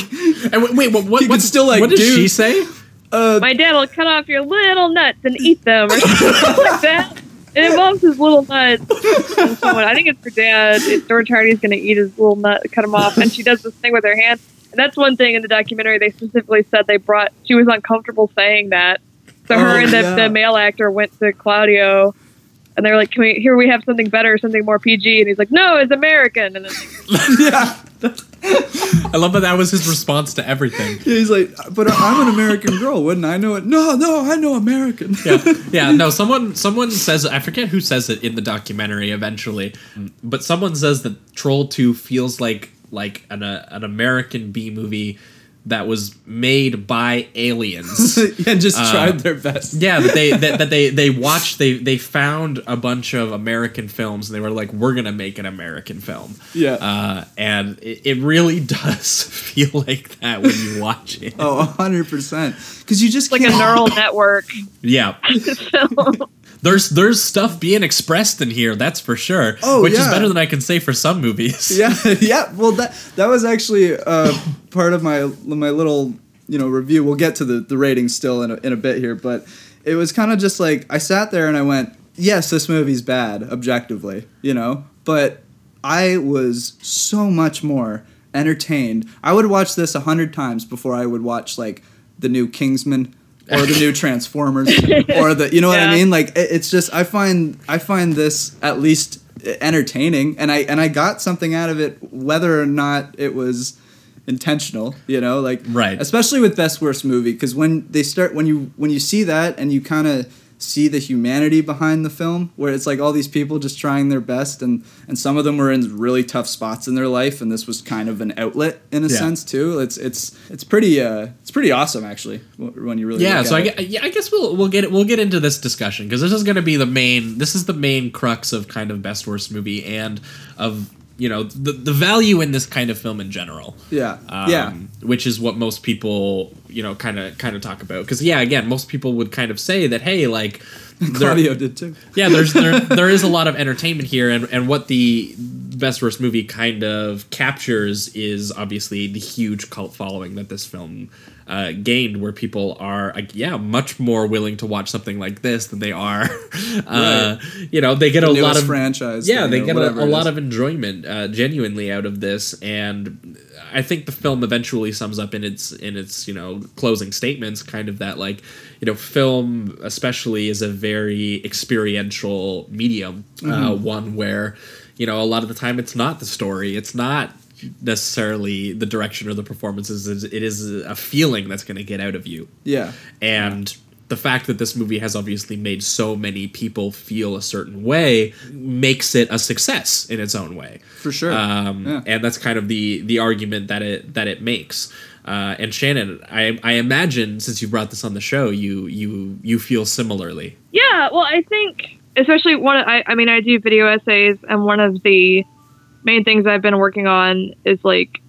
And wait, wait, what? What, He what- still, like, what does do- she say? My dad will cut off your little nuts and eat them, or something like that. It involves his little nuts. Someone, I think it's her dad. It's George Hardy's going to eat his little nut, cut him off, and she does this thing with her hand. And that's one thing in the documentary. They specifically said they brought. She was uncomfortable saying that, so her Oh, and the, yeah. the male actor went to Claudio, and they were like, "Can we? Here we have something better, something more PG." And he's like, "No, it's American." And then yeah. I love that that was his response to everything. He's like, but I'm an American girl, wouldn't I know it? No, no, I know American. yeah, yeah. No, someone someone says I forget who says it in the documentary eventually, but someone says that Troll Two feels like like an uh, an American B movie that was made by aliens. and just Uh, tried their best. Yeah, that they that, that they they watched they they found a bunch of American films and they were like, we're gonna make an American film. Yeah. uh, and it, it really does feel like that when you watch it. Oh, 100%. Because you just like a can't- neural network. Yeah, film. There's there's stuff being expressed in here, that's for sure. Oh, which is better than I can say for some movies. yeah, yeah. Well, that that was actually uh, part of my my little you know review. We'll get to the the ratings still in a, in a bit here, but it was kind of just like I sat there and I went, yes, this movie's bad objectively, you know, but I was so much more entertained. I would watch this a hundred times before I would watch like the new Kingsman. Or the new Transformers, or the you know what I mean? Like it, it's just I find I find this at least entertaining and I and I got something out of it whether or not it was intentional, you know, like Right. especially with best worst movie cuz when they start when you when you see that and you kind of see the humanity behind the film where it's like all these people just trying their best and and some of them were in really tough spots in their life and this was kind of an outlet in a Yeah. sense too it's it's it's pretty uh it's pretty awesome actually when you really Yeah, so I, it. yeah, I guess we'll we'll get we'll get into this discussion because this is going to be the main this is the main crux of kind of best worst movie and of you know the the value in this kind of film in general. yeah. Um, yeah. which is what most people you know kind of kind of talk about. Because yeah again most people would kind of say that hey like Claudio did too. Yeah there's there, there is a lot of entertainment here and and what the best worst movie kind of captures is obviously the huge cult following that this film uh, gained where people are like yeah much more willing to watch something like this than they are. Uh, you know they get a lot of franchise yeah thing they get a, a lot of enjoyment uh, genuinely out of this and i think the film eventually sums up in its in its you know closing statements kind of that like you know film especially is a very experiential medium uh, Mm-hmm. one where you know a lot of the time it's not the story. It's not necessarily the direction or the performances. It is a feeling that's going to get out of you. Yeah. And the fact that this movie has obviously made so many people feel a certain way makes it a success in its own way. for sure Um, Yeah. And that's kind of the the argument that it that it makes. Uh, and Shannon, I, I imagine since you brought this on the show, you you you feel similarly. Yeah, well, I think especially one. of- I, I mean, I do video essays, and one of the main things I've been working on is like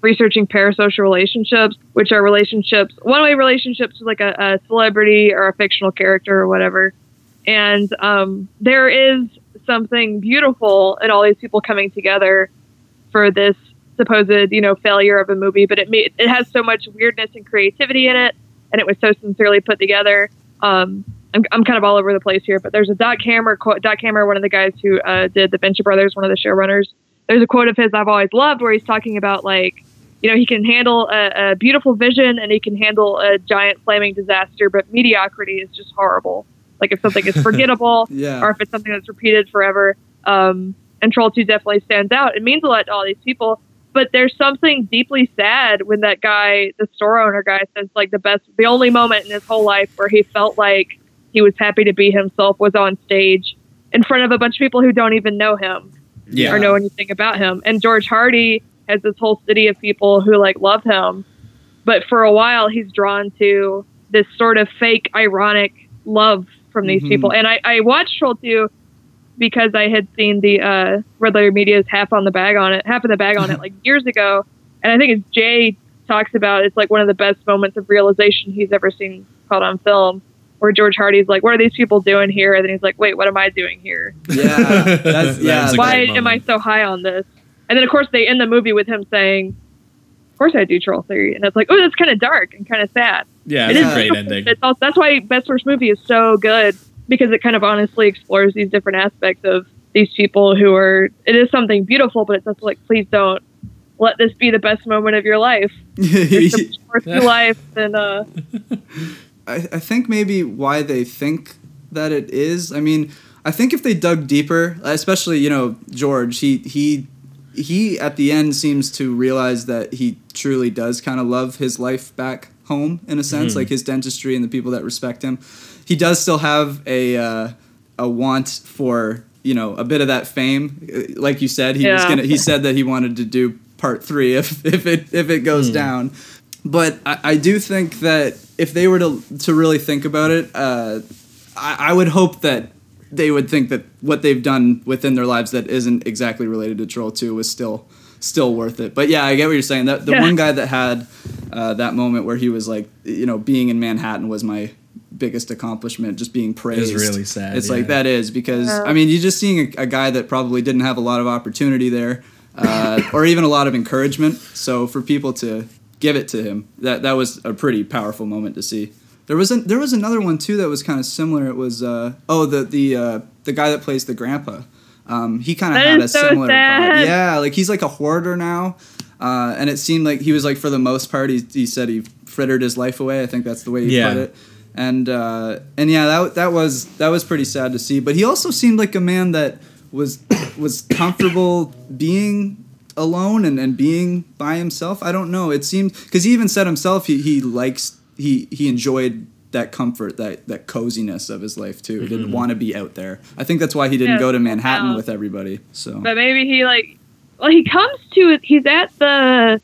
researching parasocial relationships, which are relationships, one-way relationships with like a, a celebrity or a fictional character or whatever. And um, there is something beautiful in all these people coming together for this supposed, you know, failure of a movie, but it it has so much weirdness and creativity in it, and it was so sincerely put together. Um, I'm, I'm kind of all over the place here, but there's a Doc Hammer quote. Doc Hammer, one of the guys who uh, did the Venture Brothers, one of the showrunners. There's a quote of his I've always loved where he's talking about like, you know, he can handle a, a beautiful vision and he can handle a giant flaming disaster, but mediocrity is just horrible. Like if something is forgettable, Yeah. or if it's something that's repeated forever. Um, and Troll 2 definitely stands out. It means a lot to all these people. But there's something deeply sad when that guy, the store owner guy, says like the best, the only moment in his whole life where he felt like he was happy to be himself was on stage in front of a bunch of people who don't even know him. Yeah. or know anything about him. And George Hardy has this whole city of people who like love him, but for a while he's drawn to this sort of fake, ironic love from these Mhm. people. And I, I watched Troll 2 because I had seen the uh, Red Letter Media's half on the bag on it, half in the bag on it like years ago. And I think as Jay talks about, it's like one of the best moments of realization he's ever seen caught on film. Where George Hardy's like, "What are these people doing here?" And then he's like, "Wait, what am I doing here?" Yeah, that's yeah. That's why great am I so high on this? And then of course they end the movie with him saying, "Of course I do Troll three," and it's like, oh, that's kind of dark and kind of sad. Yeah, it's is a great ending. It's also, that's why Best Worst Movie is so good because it kind of honestly explores these different aspects of these people who are. It is something beautiful, but it's also like, please don't let this be the best moment of your life. It's the worst your life, and uh, I, I think maybe why they think that it is. I mean, I think if they dug deeper, especially you know George, he he he at the end seems to realize that he truly does kind of love his life back home in a sense, like his dentistry and the people that respect him. He does still have a uh, a want for you know a bit of that fame, Uh, like you said. He was gonna. He said that he wanted to do part three if if it if it goes down. But I, I do think that if they were to to really think about it, uh, I, I would hope that they would think that what they've done within their lives that isn't exactly related to Troll Two was still still worth it. But yeah, I get what you're saying. That the Yeah. one guy that had uh, that moment where he was like, you know, being in Manhattan was my biggest accomplishment. Just being praised It's really sad, It's yeah. like that is because Yeah. I mean, you're just seeing a, a guy that probably didn't have a lot of opportunity there, uh, or even a lot of encouragement. So for people to give it to him, that that was a pretty powerful moment to see. There was an, there was another one too that was kind of similar. It was uh, oh the the uh, the guy that plays the grandpa. Um, he kind of had a so similar vibe. Yeah, like he's like a hoarder now, uh, and it seemed like he was like for the most part he, he said he frittered his life away. I think that's the way he Yeah. put it. And uh, and yeah, that that was that was pretty sad to see. But he also seemed like a man that was was comfortable being alone and, and being by himself. I don't know. It seemed because he even said himself he, he likes he he enjoyed that comfort that that coziness of his life too. He Mm-hmm. didn't want to be out there. I think that's why he didn't Yeah, go to Manhattan wow. with everybody. So but maybe he like, well, he comes to it. He's at the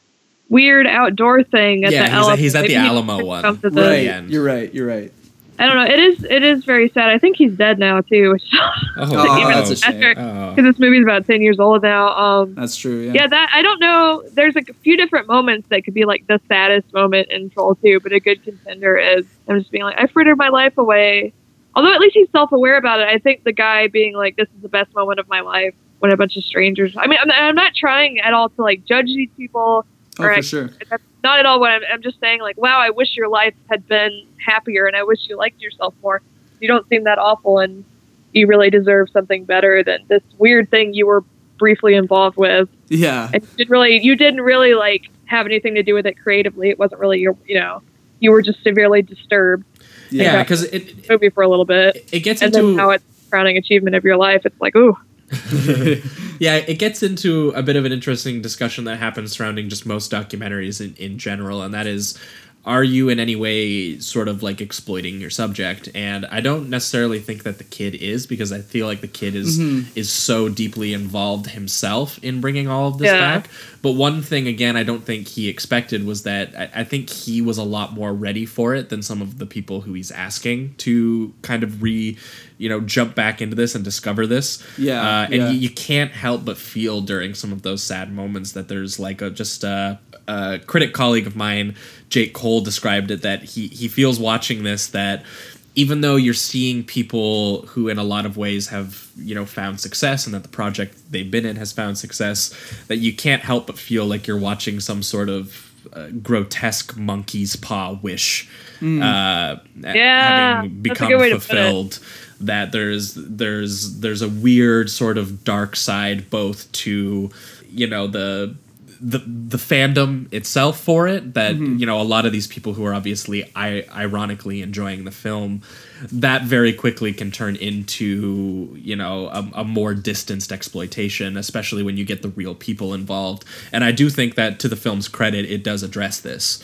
weird outdoor thing at Yeah, the he's at- Alamo. he's at the Maybe he Alamo one. to the- right, you're right. You're right. I don't know. It is it is very sad. I think he's dead now too. Which Oh, even that's a shame. Oh. because this movie's about ten years old now. Um, That's true. Yeah. yeah, that I don't know. There's a few different moments that could be like the saddest moment in Troll 2, but a good contender is I'm just being like, I frittered my life away. Although at least he's self aware about it. I think the guy being like, this is the best moment of my life when a bunch of strangers. I mean, I'm, I'm not trying at all to like judge these people. Oh, or for I- sure. Not at all what I'm, I'm just saying. Like, wow, I wish your life had been happier, and I wish you liked yourself more. You don't seem that awful, and you really deserve something better than this weird thing you were briefly involved with Yeah. and you didn't really you didn't really like have anything to do with it creatively it wasn't really your you know you were just severely disturbed yeah, because it movie for a little bit it gets and then into now it's crowning achievement of your life it's like ooh yeah, it gets into a bit of an interesting discussion that happens surrounding just most documentaries in, in general, and that is are you in any way sort of like exploiting your subject? And I don't necessarily think that the kid is because I feel like the kid is mm-hmm. is so deeply involved himself in bringing all of this Yeah. back. But one thing again I don't think he expected was that I, I think he was a lot more ready for it than some of the people who he's asking to kind of re you know jump back into this and discover this. Yeah, uh, and yeah. you, you can't help but feel during some of those sad moments that there's like a just a, a critic colleague of mine, Jake Cole, described it that he he feels watching this that even though you're seeing people who in a lot of ways have you know found success and that the project they've been in has found success that you can't help but feel like you're watching some sort of uh, grotesque monkey's paw wish uh, Yeah, having become good to fulfilled that there's there's there's a weird sort of dark side both to you know the the the fandom itself for it that mm-hmm. you know a lot of these people who are obviously I- ironically enjoying the film that very quickly can turn into you know a, a more distanced exploitation especially when you get the real people involved. And I do think that to the film's credit it does address this.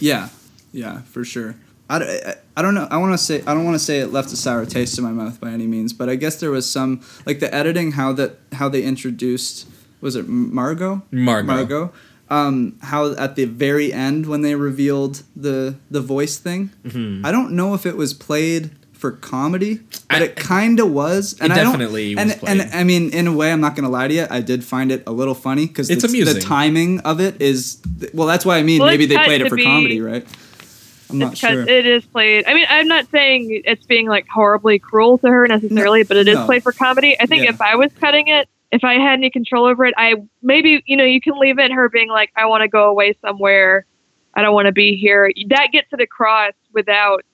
Yeah, yeah, for sure. I, I, I don't know. I want to say I don't want to say it left a sour taste in my mouth by any means, but I guess there was some like the editing how that how they introduced was it Margo Margo. Margo um, how at the very end when they revealed the the voice thing Mm-hmm. I don't know if it was played for comedy but I- it kind of was and It I don't- definitely and, and I mean in a way I'm not gonna lie to you I did find it a little funny because It's the, amusing. the timing of it is well that's why I mean Well, maybe they played it for be- comedy right I'm not it's 'cause sure it is played. I mean, I'm not saying it's being like horribly cruel to her necessarily, but it is no. played for comedy. I think Yeah. if I was cutting it, if I had any control over it, I maybe you know you can leave it her being like, I want to go away somewhere. I don't want to be here. That gets it across without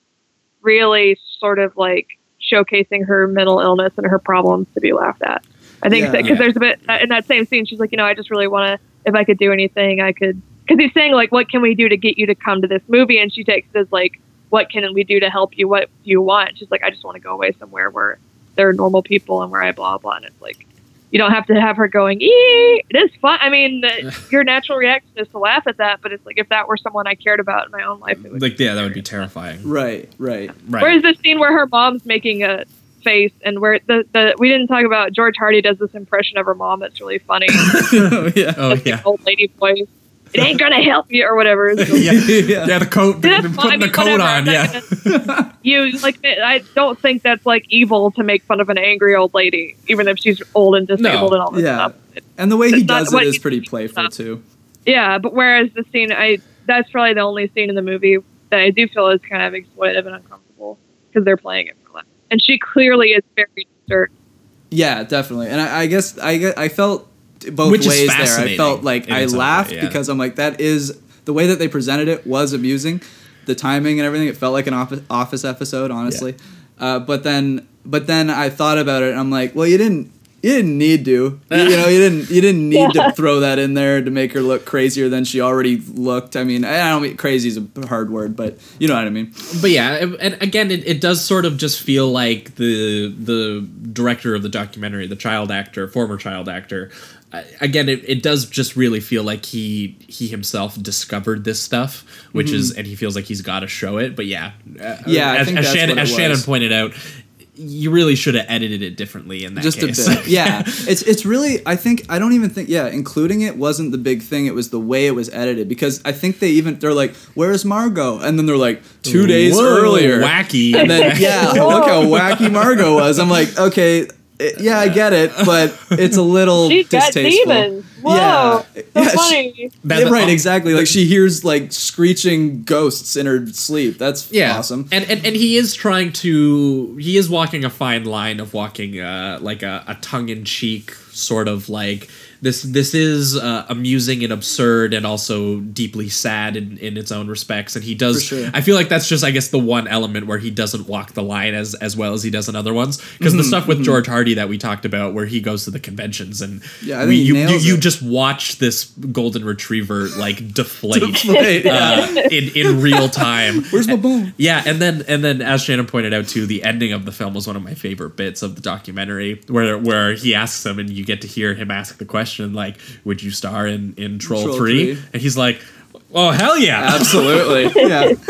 really sort of like showcasing her mental illness and her problems to be laughed at. I think Yeah. because Yeah. there's a bit in that same scene. She's like, you know, I just really want to. If I could do anything, I could. Because he's saying like, what can we do to get you to come to this movie? And she takes it as like, what can we do to help you? What do you want? She's like, I just want to go away somewhere where there are normal people and where I blah blah. And it's like, you don't have to have her going. Ee! It is fun. I mean, the, your natural reaction is to laugh at that, but it's like if that were someone I cared about in my own life, it would. Like yeah, that would be terrifying. right right Right. Whereas the scene where her mom's making a face and where the, the we didn't talk about George Hardy does this impression of her mom that's really funny. yeah oh yeah. old lady voice. It ain't gonna help you or whatever. So- yeah. Yeah. Yeah, the coat, the, That's the- fine. putting I mean, the coat whatever. on, yeah. you like I don't think that's like evil to make fun of an angry old lady, even if she's old and disabled No. and all this Yeah. stuff. and the way he does it is pretty playful about. too Yeah, but whereas the scene I that's probably the only scene in the movie that I do feel is kind of exploitive and uncomfortable because they're playing it for laughs. And she clearly is very disturbed. Yeah, definitely. And I, I guess I I felt both Which is ways there. I felt like I its own way, laughed yeah. because I'm like that is the way that they presented it was amusing. The timing and everything, it felt like an office, office episode, honestly. Uh, but then but then I thought about it and I'm like, well, you didn't you didn't need to. You, you know, you didn't you didn't need Yeah. to throw that in there to make her look crazier than she already looked. I mean, I don't mean crazy is a hard word, but you know what I mean. But yeah, and again, it, it does sort of just feel like the the director of the documentary, the child actor, former child actor. Again, it, it does just really feel like he he himself discovered this stuff, which is, and he feels like he's got to show it. But yeah, uh, Mm-hmm. Yeah, I as, as Shannon, as Shannon pointed out, you really should have edited it differently in that just case. a bit. Yeah. It's it's really i think i don't even think yeah including it wasn't the big thing it was the way it was edited because i think they even they're like where's margo? And then they're like two days Whoa, earlier. wacky, and then yeah look how wacky margo was. I'm like okay it- yeah i get it but it's a little She's got demons. Whoa, yeah, so Yeah, she- funny. That- yeah, right exactly. Like she hears like screeching ghosts in her sleep. That's yeah. awesome. And, and and he is trying to he is walking a fine line of walking uh like a, a tongue-in-cheek sort of like this this is uh, amusing and absurd and also deeply sad in, in its own respects. And he does sure. i feel like that's just i guess the one element where he doesn't walk the line as as well as he does in other ones because Mm-hmm, the stuff with george hardy that we talked about where he goes to the conventions and Yeah, we, you, you, you just watch this golden retriever like deflate, Deflate, yeah. uh, in, in real time. Where's my bone? Yeah, and then and then as Shannon pointed out too, the ending of the film was one of my favorite bits of the documentary, where where he asks him and you get to hear him ask the question like, "Would you star in in Troll, Troll 3? 3. And he's like, "Oh hell yeah!" Absolutely. yeah.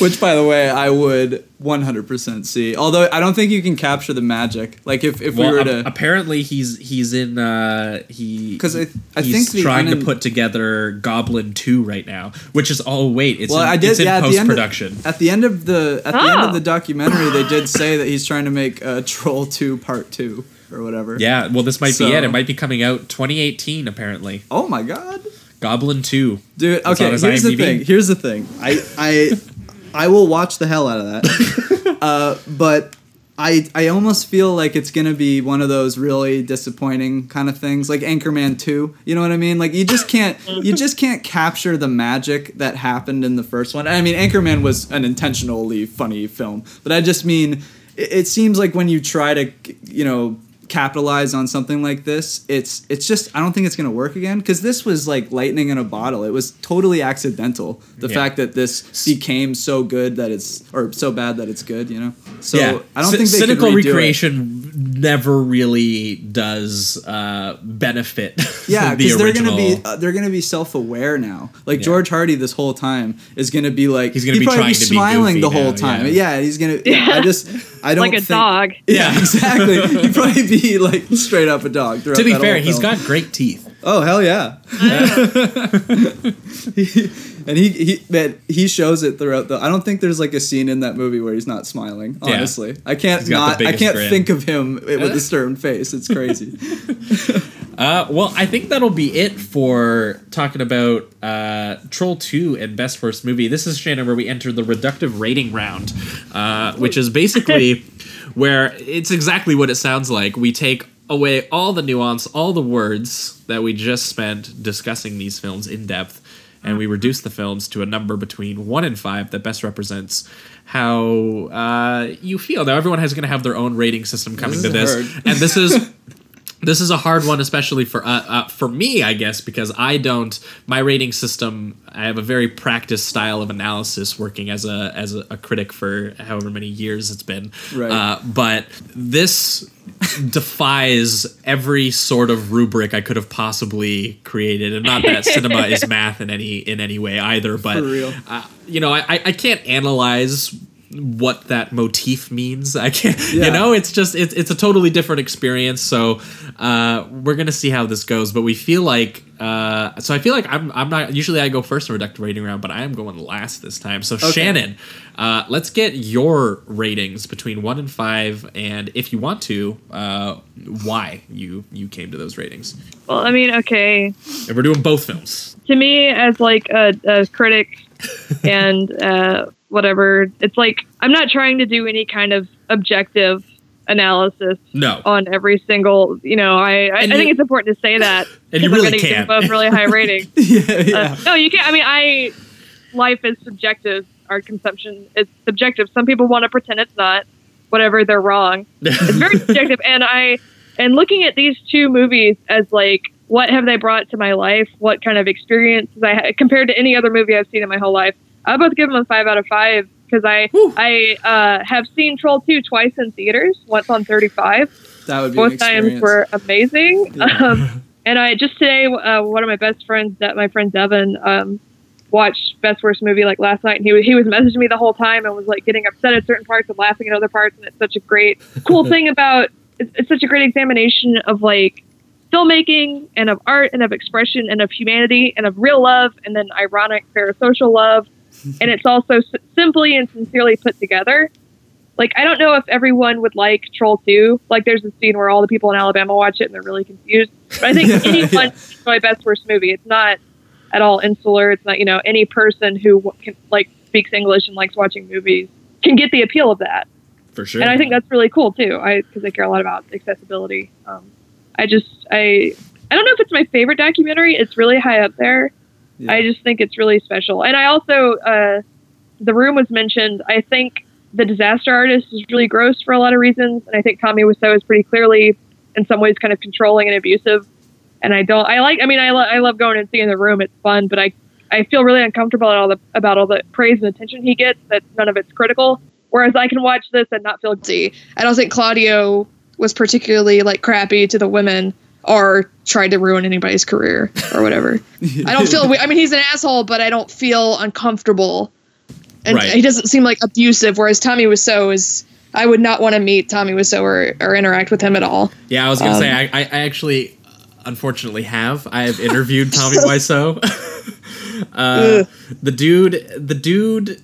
Which, by the way, I would 100% see. Although I don't think you can capture the magic. Like if, if Well, we were ap- to. apparently he's he's in uh he because I- I he's think trying to put together Goblin 2 right now, which is oh wait, it's well, in, I did. it's in yeah, at the post end. production. Of, at the end of the at the end Oh. of the documentary, they did say that he's trying to make uh, Troll Two Part Two or whatever. Yeah, well this might So- be it. It might be coming out 2018 apparently. Oh my god, Goblin 2. dude. Okay, here's the thing. Here's the thing. I I I will watch the hell out of that. uh, but. I, I almost feel like it's gonna be one of those really disappointing kind of things, like Anchorman Two. You know what I mean? Like you just can't you just can't capture the magic that happened in the first one. I mean, Anchorman was an intentionally funny film, but I just mean it, it seems like when you try to you know capitalize on something like this, it's it's just I don't think it's gonna work again because this was like lightning in a bottle. It was totally accidental. The Yeah. fact that this became so good that it's or so bad that it's good. You know. So yeah, I don't C- think they cynical could redo it. recreation never really does uh, benefit. Yeah, the because they're gonna be uh, they're gonna be self aware now. Like Yeah. George Hardy, this whole time is gonna be like He's gonna he'd be trying to be smiling goofy the whole now, time. yeah. Yeah, he's gonna. Yeah, I just I don't like a think, dog. Yeah, exactly. He'd probably be like straight up a dog. throughout To be that fair, whole he's film. got great teeth. Oh hell yeah! He- and he he man, he shows it throughout the. I don't think there's like a scene in that movie where he's not smiling. Yeah. Honestly, I can't He's got the not. I can't grin. think of him with a stern face. It's crazy. Uh, well, I think that'll be it for talking about uh, Troll 2 and Best Worst Movie. This is, Shannon, where we enter the reductive rating round, uh, which is basically where it's exactly what it sounds like. We take away all the nuance, all the words that we just spent discussing these films in depth, and we reduce the films to a number between 1 and 5 that best represents how uh, you feel. Now, everyone has going to have their own rating system coming This to this. hard. And this is this is a hard one, especially for uh, uh, for me, I guess, because I don't. My rating system. I have a very practiced style of analysis, working as a as a, a critic for however many years it's been. Right. Uh, but this defies every sort of rubric I could have possibly created, and not that cinema is math in any in any way either. But For real. Uh, you know, I I can't analyze what that motif means. I can't, Yeah. you know, it's just it's it's a totally different experience. So uh, we're gonna see how this goes. But we feel like uh, so I feel like I'm I'm not usually I go first in reductive rating round, but I am going last this time. So Shannon, uh, let's get your ratings between one and five, and if you want to, uh, why you you came to those ratings. Well, I mean, okay. And we're doing both films. To me, as like a, a critic and uh, whatever, it's like I'm not trying to do any kind of objective analysis No, on every single. You know, I I, I think it's important to say that. and you really can't. both really high ratings. yeah, yeah. Uh, no, you can't. I mean, I life is subjective. Our consumption is subjective. Some people want to pretend it's not. Whatever, they're wrong. It's very subjective. And I and looking at these two movies as like, what have they brought to my life? What kind of experiences I had compared to any other movie I've seen in my whole life? I would both give them a five out of five because I I uh, have seen Troll two twice in theaters. Once on thirty five That would be an both times were amazing. Yeah. Um, and I just today, uh, one of my best friends, that my friend Devin, um, watched Best Worst Movie like last night, and he was he was messaging me the whole time and was like getting upset at certain parts and laughing at other parts, and it's such a great, cool thing about it's, it's such a great examination of like filmmaking and of art and of expression and of humanity and of real love and then ironic parasocial love, and it's also s- simply and sincerely put together like I don't know if everyone would like Troll 2. Like there's a scene where all the people in Alabama watch it and they're really confused. But I think Yeah, anyone yeah. enjoy Best Worst Movie. It's not at all insular. It's not you know any person who can, like speaks English and likes watching movies can get the appeal of that. for sure. And I think that's really cool too. I because I care a lot about accessibility. Um, I just I I don't know if it's my favorite documentary. It's really high up there. I just think it's really special. And I also uh, the room was mentioned. I think the disaster artist is really gross for a lot of reasons, and I think Tommy Wiseau is pretty clearly in some ways kind of controlling and abusive. And I don't. I like. I mean, I, lo- I love going and seeing the room. It's fun, but I I feel really uncomfortable all the about all the praise and attention he gets. That none of it's critical. Whereas I can watch this and not feel guilty. I don't think Claudio was particularly like crappy to the women or tried to ruin anybody's career or whatever. I don't feel. I mean, he's an asshole, but I don't feel uncomfortable, and Right. he doesn't seem like abusive. Whereas Tommy Wiseau is. I would not want to meet Tommy Wiseau or, or interact with him at all. Yeah, I was gonna Um, say I, I, actually, unfortunately, have I have interviewed Tommy Wiseau. uh, the dude, the dude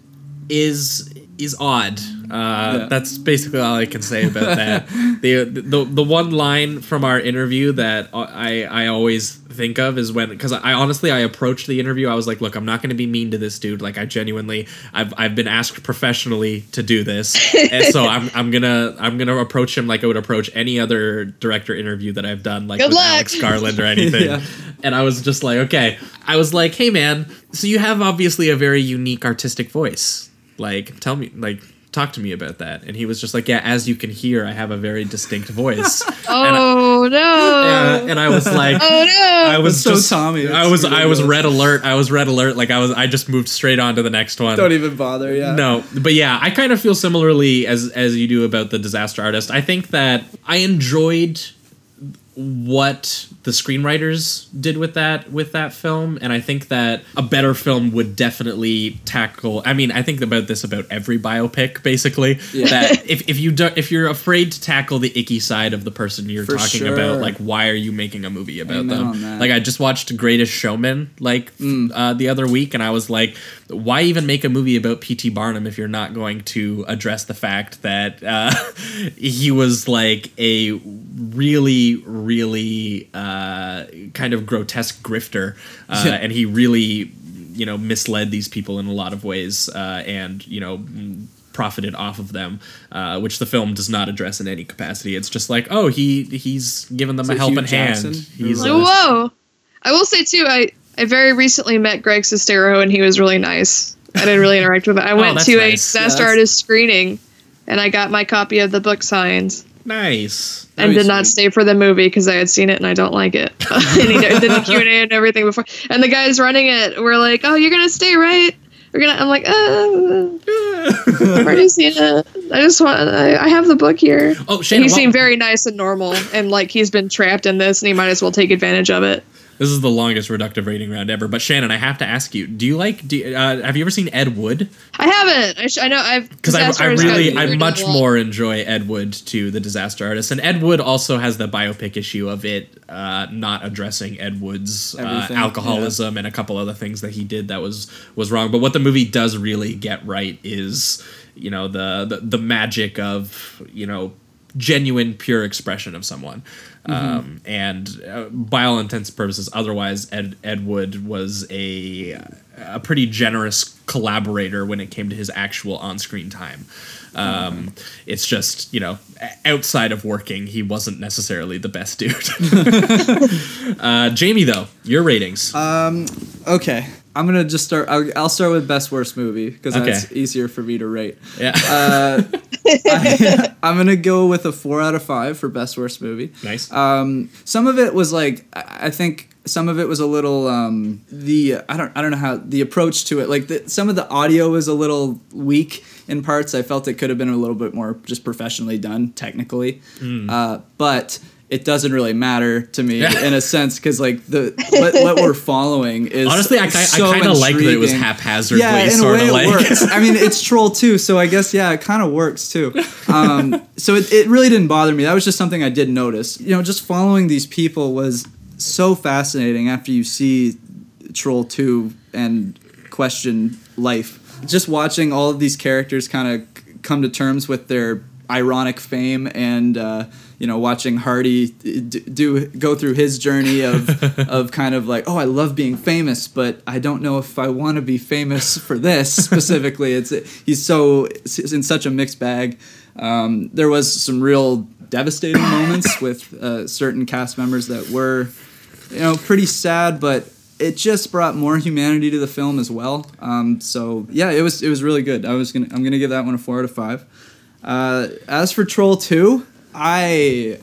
is is odd. Uh, Yeah. That's basically all I can say about that. the, the the one line from our interview that I I always think of is when because I honestly I approached the interview I was like look I'm not going to be mean to this dude like I genuinely I've, I've been asked professionally to do this and so I'm, I'm gonna I'm gonna approach him like I would approach any other director interview that I've done like Good with luck. Alex Garland or anything Yeah. and I was just like okay I was like hey man so you have obviously a very unique artistic voice like tell me like talk to me about that and he was just like yeah as you can hear I have a very distinct voice And I- Oh no! Yeah, and I was like, oh no! I was That's so just, Tommy. I It's was I was red alert. I was red alert. Like I was I just moved straight on to the next one. Don't even bother. Yeah. No, but yeah, I kind of feel similarly as as you do about the disaster artist. I think that I enjoyed what the screenwriters did with that with that film and i think that a better film would definitely tackle i mean i think about this about every biopic basically Yeah. that if, if you do, if you're afraid to tackle the icky side of the person you're For talking sure. about like why are you making a movie about Amen them like i just watched greatest showman like Mm. uh, the other week and i was like why even make a movie about pt barnum if you're not going to address the fact that uh, he was like a really really uh, kind of grotesque grifter uh, Yeah. and he really you know misled these people in a lot of ways uh, and you know profited off of them uh, which the film does not address in any capacity it's just like oh he he's given them Is a helping Jackson? hand he's Oh, uh, whoa! I will say too. I I very recently met Greg Sestero and he was really nice. I didn't really interact with him. I went Oh, to nice. a Yeah, disaster that's- artist screening, and I got my copy of the book signed. Nice and Very did not stay for the movie because I had seen it and I don't like it. and he did the Q and A and everything before. And the guys running it were like, "Oh, you're gonna stay, right? We're gonna." I'm like, uh, "I've already seen it. I just want. I, I have the book here." oh And Shannon, he seemed very nice and normal, and like he's been trapped in this, and he might as well take advantage of it. This is the longest reductive rating round ever. But Shannon, I have to ask you: Do you like? Do you- uh, have you ever seen Ed Wood? I haven't. I, sh- I know. I've Because I, I really, I much more enjoy Ed Wood to the Disaster Artist, and Ed Wood also has the biopic issue of it uh, not addressing Ed Wood's uh, Everything, alcoholism and a couple other things that he did that was was wrong. But what the movie does really get right is, you know, the the, the magic of you know genuine pure expression of someone um, and uh, by all intents and purposes otherwise ed, ed wood was a, a pretty generous collaborator when it came to his actual on-screen time. Um, it's just you know outside of working he wasn't necessarily the best dude. Uh, jamie though your ratings. Um, Okay. I'm gonna just start. I'll, I'll start with best worst movie because Okay. that's easier for me to rate. yeah Uh, I, am gonna go with a four out of five for best worst movie. nice Um, some of it was like I I think some of it was a little um, the I don't I don't know how the approach to it like the, some of the audio was a little weak in parts. I felt it could have been a little bit more just professionally done technically, uh, but. It doesn't really matter to me Yeah. in a sense because like the what, what we're following is honestly i, so I kind of like that it was haphazardly Yeah, in a way of it like works. I mean, it's Troll Two, so I guess yeah, it kind of works too. Um, so it, it really didn't bother me. That was just something I did notice. You know, just following these people was so fascinating after you see Troll two and question life. Just watching all of these characters kind of come to terms with their ironic fame and. Uh, you know, watching Hardy d- do go through his journey of of kind of like, oh, I love being famous, but I don't know if I want to be famous for this specifically. It's he's so he's in such a mixed bag. Um, there was some real devastating moments with uh, certain cast members that were, you know, pretty sad, but it just brought more humanity to the film as well. Um, so yeah, it was it was really good. I was gonna I'm gonna give that one a four out of five. Uh, as for Troll Two, I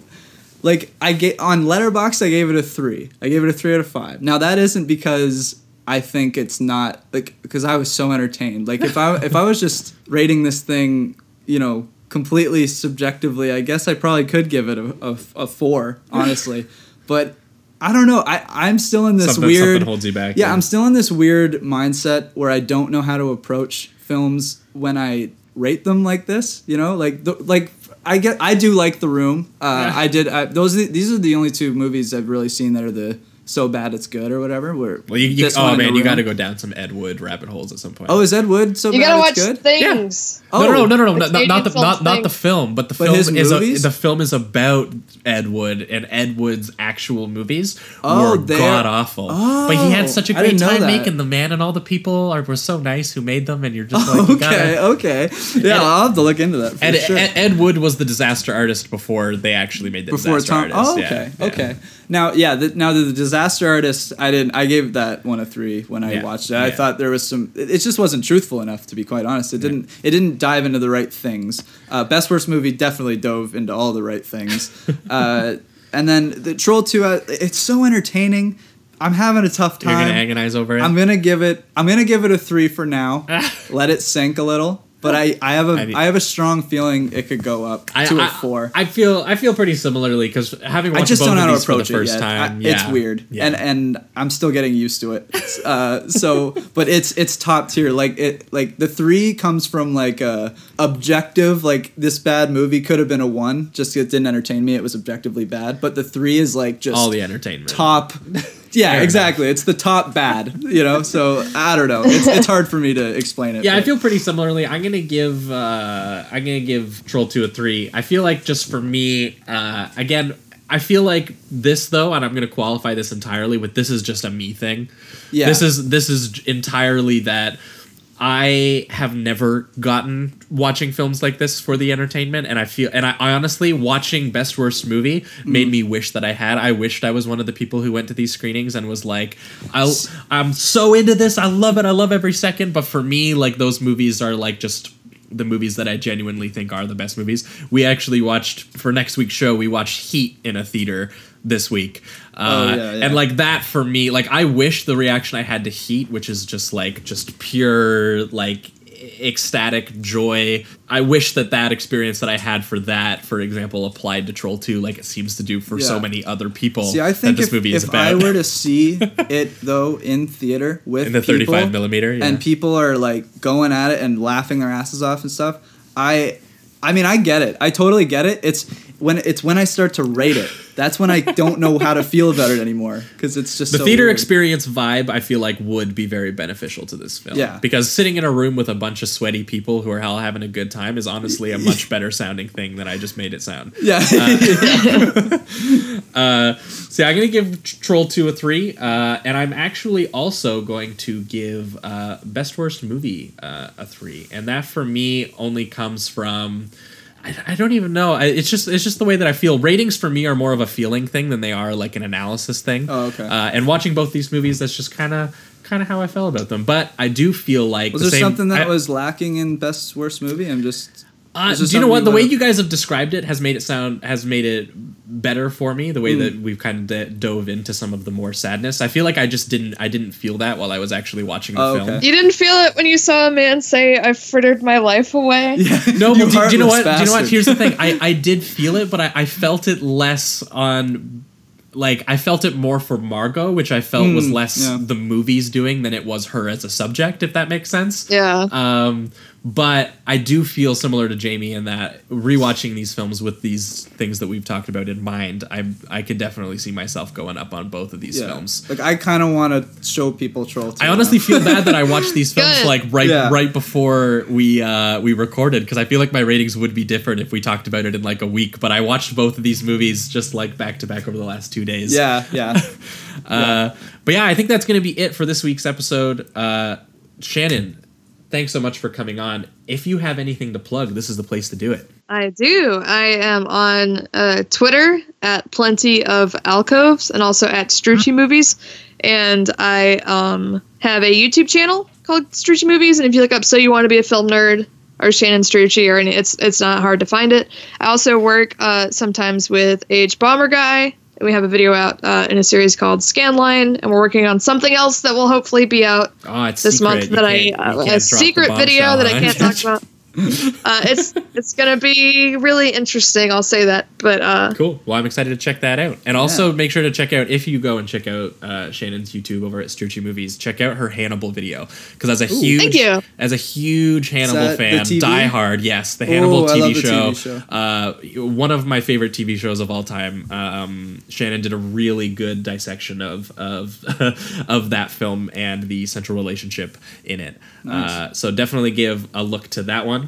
like I get on Letterboxd. I gave it a three. I gave it a three out of five. Now that isn't because I think it's not like because I was so entertained. Like if I if I was just rating this thing, you know, completely subjectively, I guess I probably could give it a, a, a four, honestly. but I don't know. I I'm still in this Something- weird. something holds you back, Yeah, yeah. I'm still in this weird mindset where I don't know how to approach films when I rate them like this. You know, like the, like I get I do like The Room. Uh, I did. I, those are the, these are the only two movies I've really seen that are the so bad it's good or whatever. Where well you, you this oh one man you got to go down some ed wood rabbit holes at some point Oh, is Ed Wood so bad? You bad gotta watch good? things. Oh, no, no, oh. no, no, no, It's not, not the Adrian not, not the film, but the But film is a, the film is about Ed Wood and Ed Wood's actual movies Oh, were god awful. but he had oh, such a great time that. making them, man, and all the people are were so nice who made them, and you're just like, you okay, gotta. okay. Yeah, I'll have to look into that for Ed, sure. Ed, Ed Wood was the disaster artist before they actually made the before disaster Tom. artist. Oh, yeah, okay, okay. Now, yeah, the, now the disaster artist, I didn't. I gave that one a three when I Yeah, watched it. I yeah. thought there was some. It it just wasn't truthful enough, to be quite honest. It didn't. It didn't dive into the right things. Uh, Best worst movie definitely dove into all the right things. uh, And then the Troll Two, uh, it's so entertaining. I'm having a tough time. You're gonna agonize over it. I'm gonna give it. I'm gonna give it a three for now. Let it sink a little. But I, I have a, I mean- I have a strong feeling it could go up I, to a I- four. I feel I feel pretty similarly because having I watched just both don't know how to for the approach it first yet. time, I- yeah, It's weird, Yeah. and and I'm still getting used to it. Uh, so, but it's it's top tier. Like it, like the three comes from like a objective. Like this bad movie could have been a one, just it didn't entertain me. It was objectively bad. But the three is like just all the entertainment. top. Yeah, Fair exactly. It's the top bad. You know, so I don't know. It's it's hard for me to explain it. Yeah, I feel pretty similarly. I'm gonna give uh, I'm gonna give Troll Two a three. I feel like just for me, uh, again, I feel like this though, and I'm gonna qualify this entirely with this is just a me thing. Yeah. This is this is entirely that I have never gotten watching films like this for the entertainment, and I feel and I, I honestly watching Best Worst Movie made mm. me wish that I had. I wished I was one of the people who went to these screenings and was like, I I'm so into this. I love it. I love every second. But for me, like those movies are like just the movies that I genuinely think are the best movies. We actually watched for next week's show. We watched Heat in a theater this week, uh, Oh, yeah, yeah. and like that for me, like I wish the reaction I had to Heat, which is just like just pure like ecstatic joy. I wish that that experience that I had for that, for example, applied to Troll Two, like it seems to do for so many other people. See, I think that this if, movie is if. I were to see it though in theater with in the people, 35 millimeter, yeah. and people are like going at it and laughing their asses off and stuff, I, I mean, I get it. I totally get it. It's when it's when I start to rate it. That's when I don't know how to feel about it anymore because it's just the so theater weird. experience vibe i feel like would be very beneficial to this film Yeah. because sitting in a room with a bunch of sweaty people who are all having a good time is honestly a much better sounding thing than i just made it sound Yeah, uh, see i'm gonna give troll 2 a 3 uh, and i'm actually also going to give uh, best worst movie uh, a 3 and that for me only comes from I, I don't even know. I, it's just it's just the way that I feel. Ratings for me are more of a feeling thing than they are like an analysis thing. Oh, okay. Uh, and watching both these movies, that's just kind of kind of how I felt about them. But I do feel like was the there same- something that I- was lacking in best worst movie? I'm just. Uh, do you know what? The way would've- you guys have described it has made it sound has made it better for me. The way Hmm. that we've kind of d- dove into some of the more sadness. I feel like I just didn't I didn't feel that while I was actually watching the Oh, film. okay. You didn't feel it when you saw a man say, "I frittered my life away." Yeah. No, You but do, do you know what? heartless Do you know what? Here's the thing. I, I did feel it, but I, I felt it less on like I felt it more for Margo, which I felt was less yeah. the movies doing than it was her as a subject, if that makes sense. Yeah. Um, but I do feel similar to Jamie in that rewatching these films with these things that we've talked about in mind, I I could definitely see myself going up on both of these Yeah. films. Like I kind of want to show people troll. I honestly feel bad that I watched these films like right Yeah. right before we uh, we recorded because I feel like my ratings would be different if we talked about it in like a week. But I watched both of these movies just like back to back over the last two days. Yeah, yeah. Uh, but yeah, I think that's going to be it for this week's episode. Uh, Shannon, thanks so much for coming on. If you have anything to plug, this is the place to do it. I do. I am on uh, Twitter at plenty of alcoves and also at Strucci Movies. And I um, have a YouTube channel called Strucci Movies. And if you look up "So You Want to Be a Film Nerd" or Shannon Strucci, or any, it's it's not hard to find it. I also work uh, sometimes with hbomberguy. We have a video out uh, in a series called Scanline, and we're working on something else that will hopefully be out Oh, it's this secret. month You that I uh, a secret video that I can't talk about. Uh, it's it's gonna be really interesting. I'll say that, but uh, Cool. Well, I'm excited to check that out. And also make sure to check out, if you go and check out uh, Shannon's YouTube over at Strucci Movies, check out her Hannibal video. Because as a huge Thank you. as a huge Hannibal fan, TV? Die Hard, yes, the Hannibal I TV, love the show, TV show. Uh, one of my favorite TV shows of all time. Um, Shannon did a really good dissection of of of that film and the central relationship in it. Uh, so definitely give a look to that one.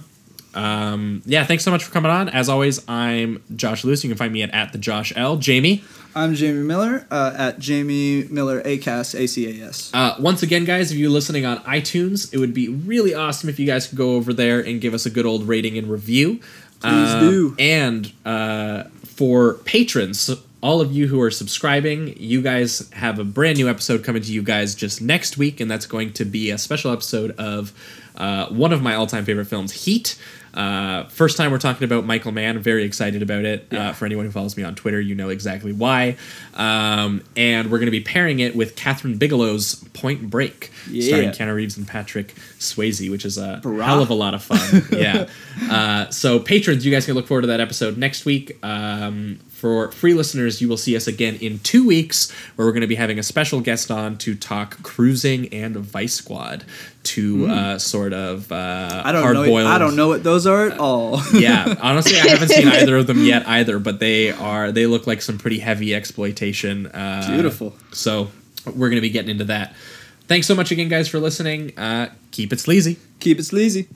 Um, yeah, thanks so much for coming on. As always, I'm Josh Lewis. You can find me at, at the Josh L. Jamie. I'm Jamie Miller uh, at Jamie Miller ACAS ACAS. Uh, once again, guys, if you're listening on iTunes, it would be really awesome if you guys could go over there and give us a good old rating and review. Please Uh, do. And uh, for patrons, all of you who are subscribing, you guys have a brand new episode coming to you guys just next week, and that's going to be a special episode of uh, one of my all-time favorite films, Heat. Uh, first time we're talking about Michael Mann. I'm very excited about it. Yeah. Uh, for anyone who follows me on Twitter, you know exactly why. Um, and we're going to be pairing it with Kathryn Bigelow's Point Break, starring Yeah. Keanu Reeves and Patrick Swayze, which is a Brah. hell of a lot of fun. yeah. Uh, so patrons, you guys can look forward to that episode next week. Um, for free listeners, you will see us again in two weeks, where we're going to be having a special guest on to talk cruising and Vice Squad, two uh, sort of uh. I don't know. hard-boiled. I don't know what those are at all. yeah, honestly, I haven't seen either of them yet either, but they are they look like some pretty heavy exploitation. Uh, Beautiful. So we're going to be getting into that. Thanks so much again, guys, for listening. Uh, keep it sleazy. Keep it sleazy.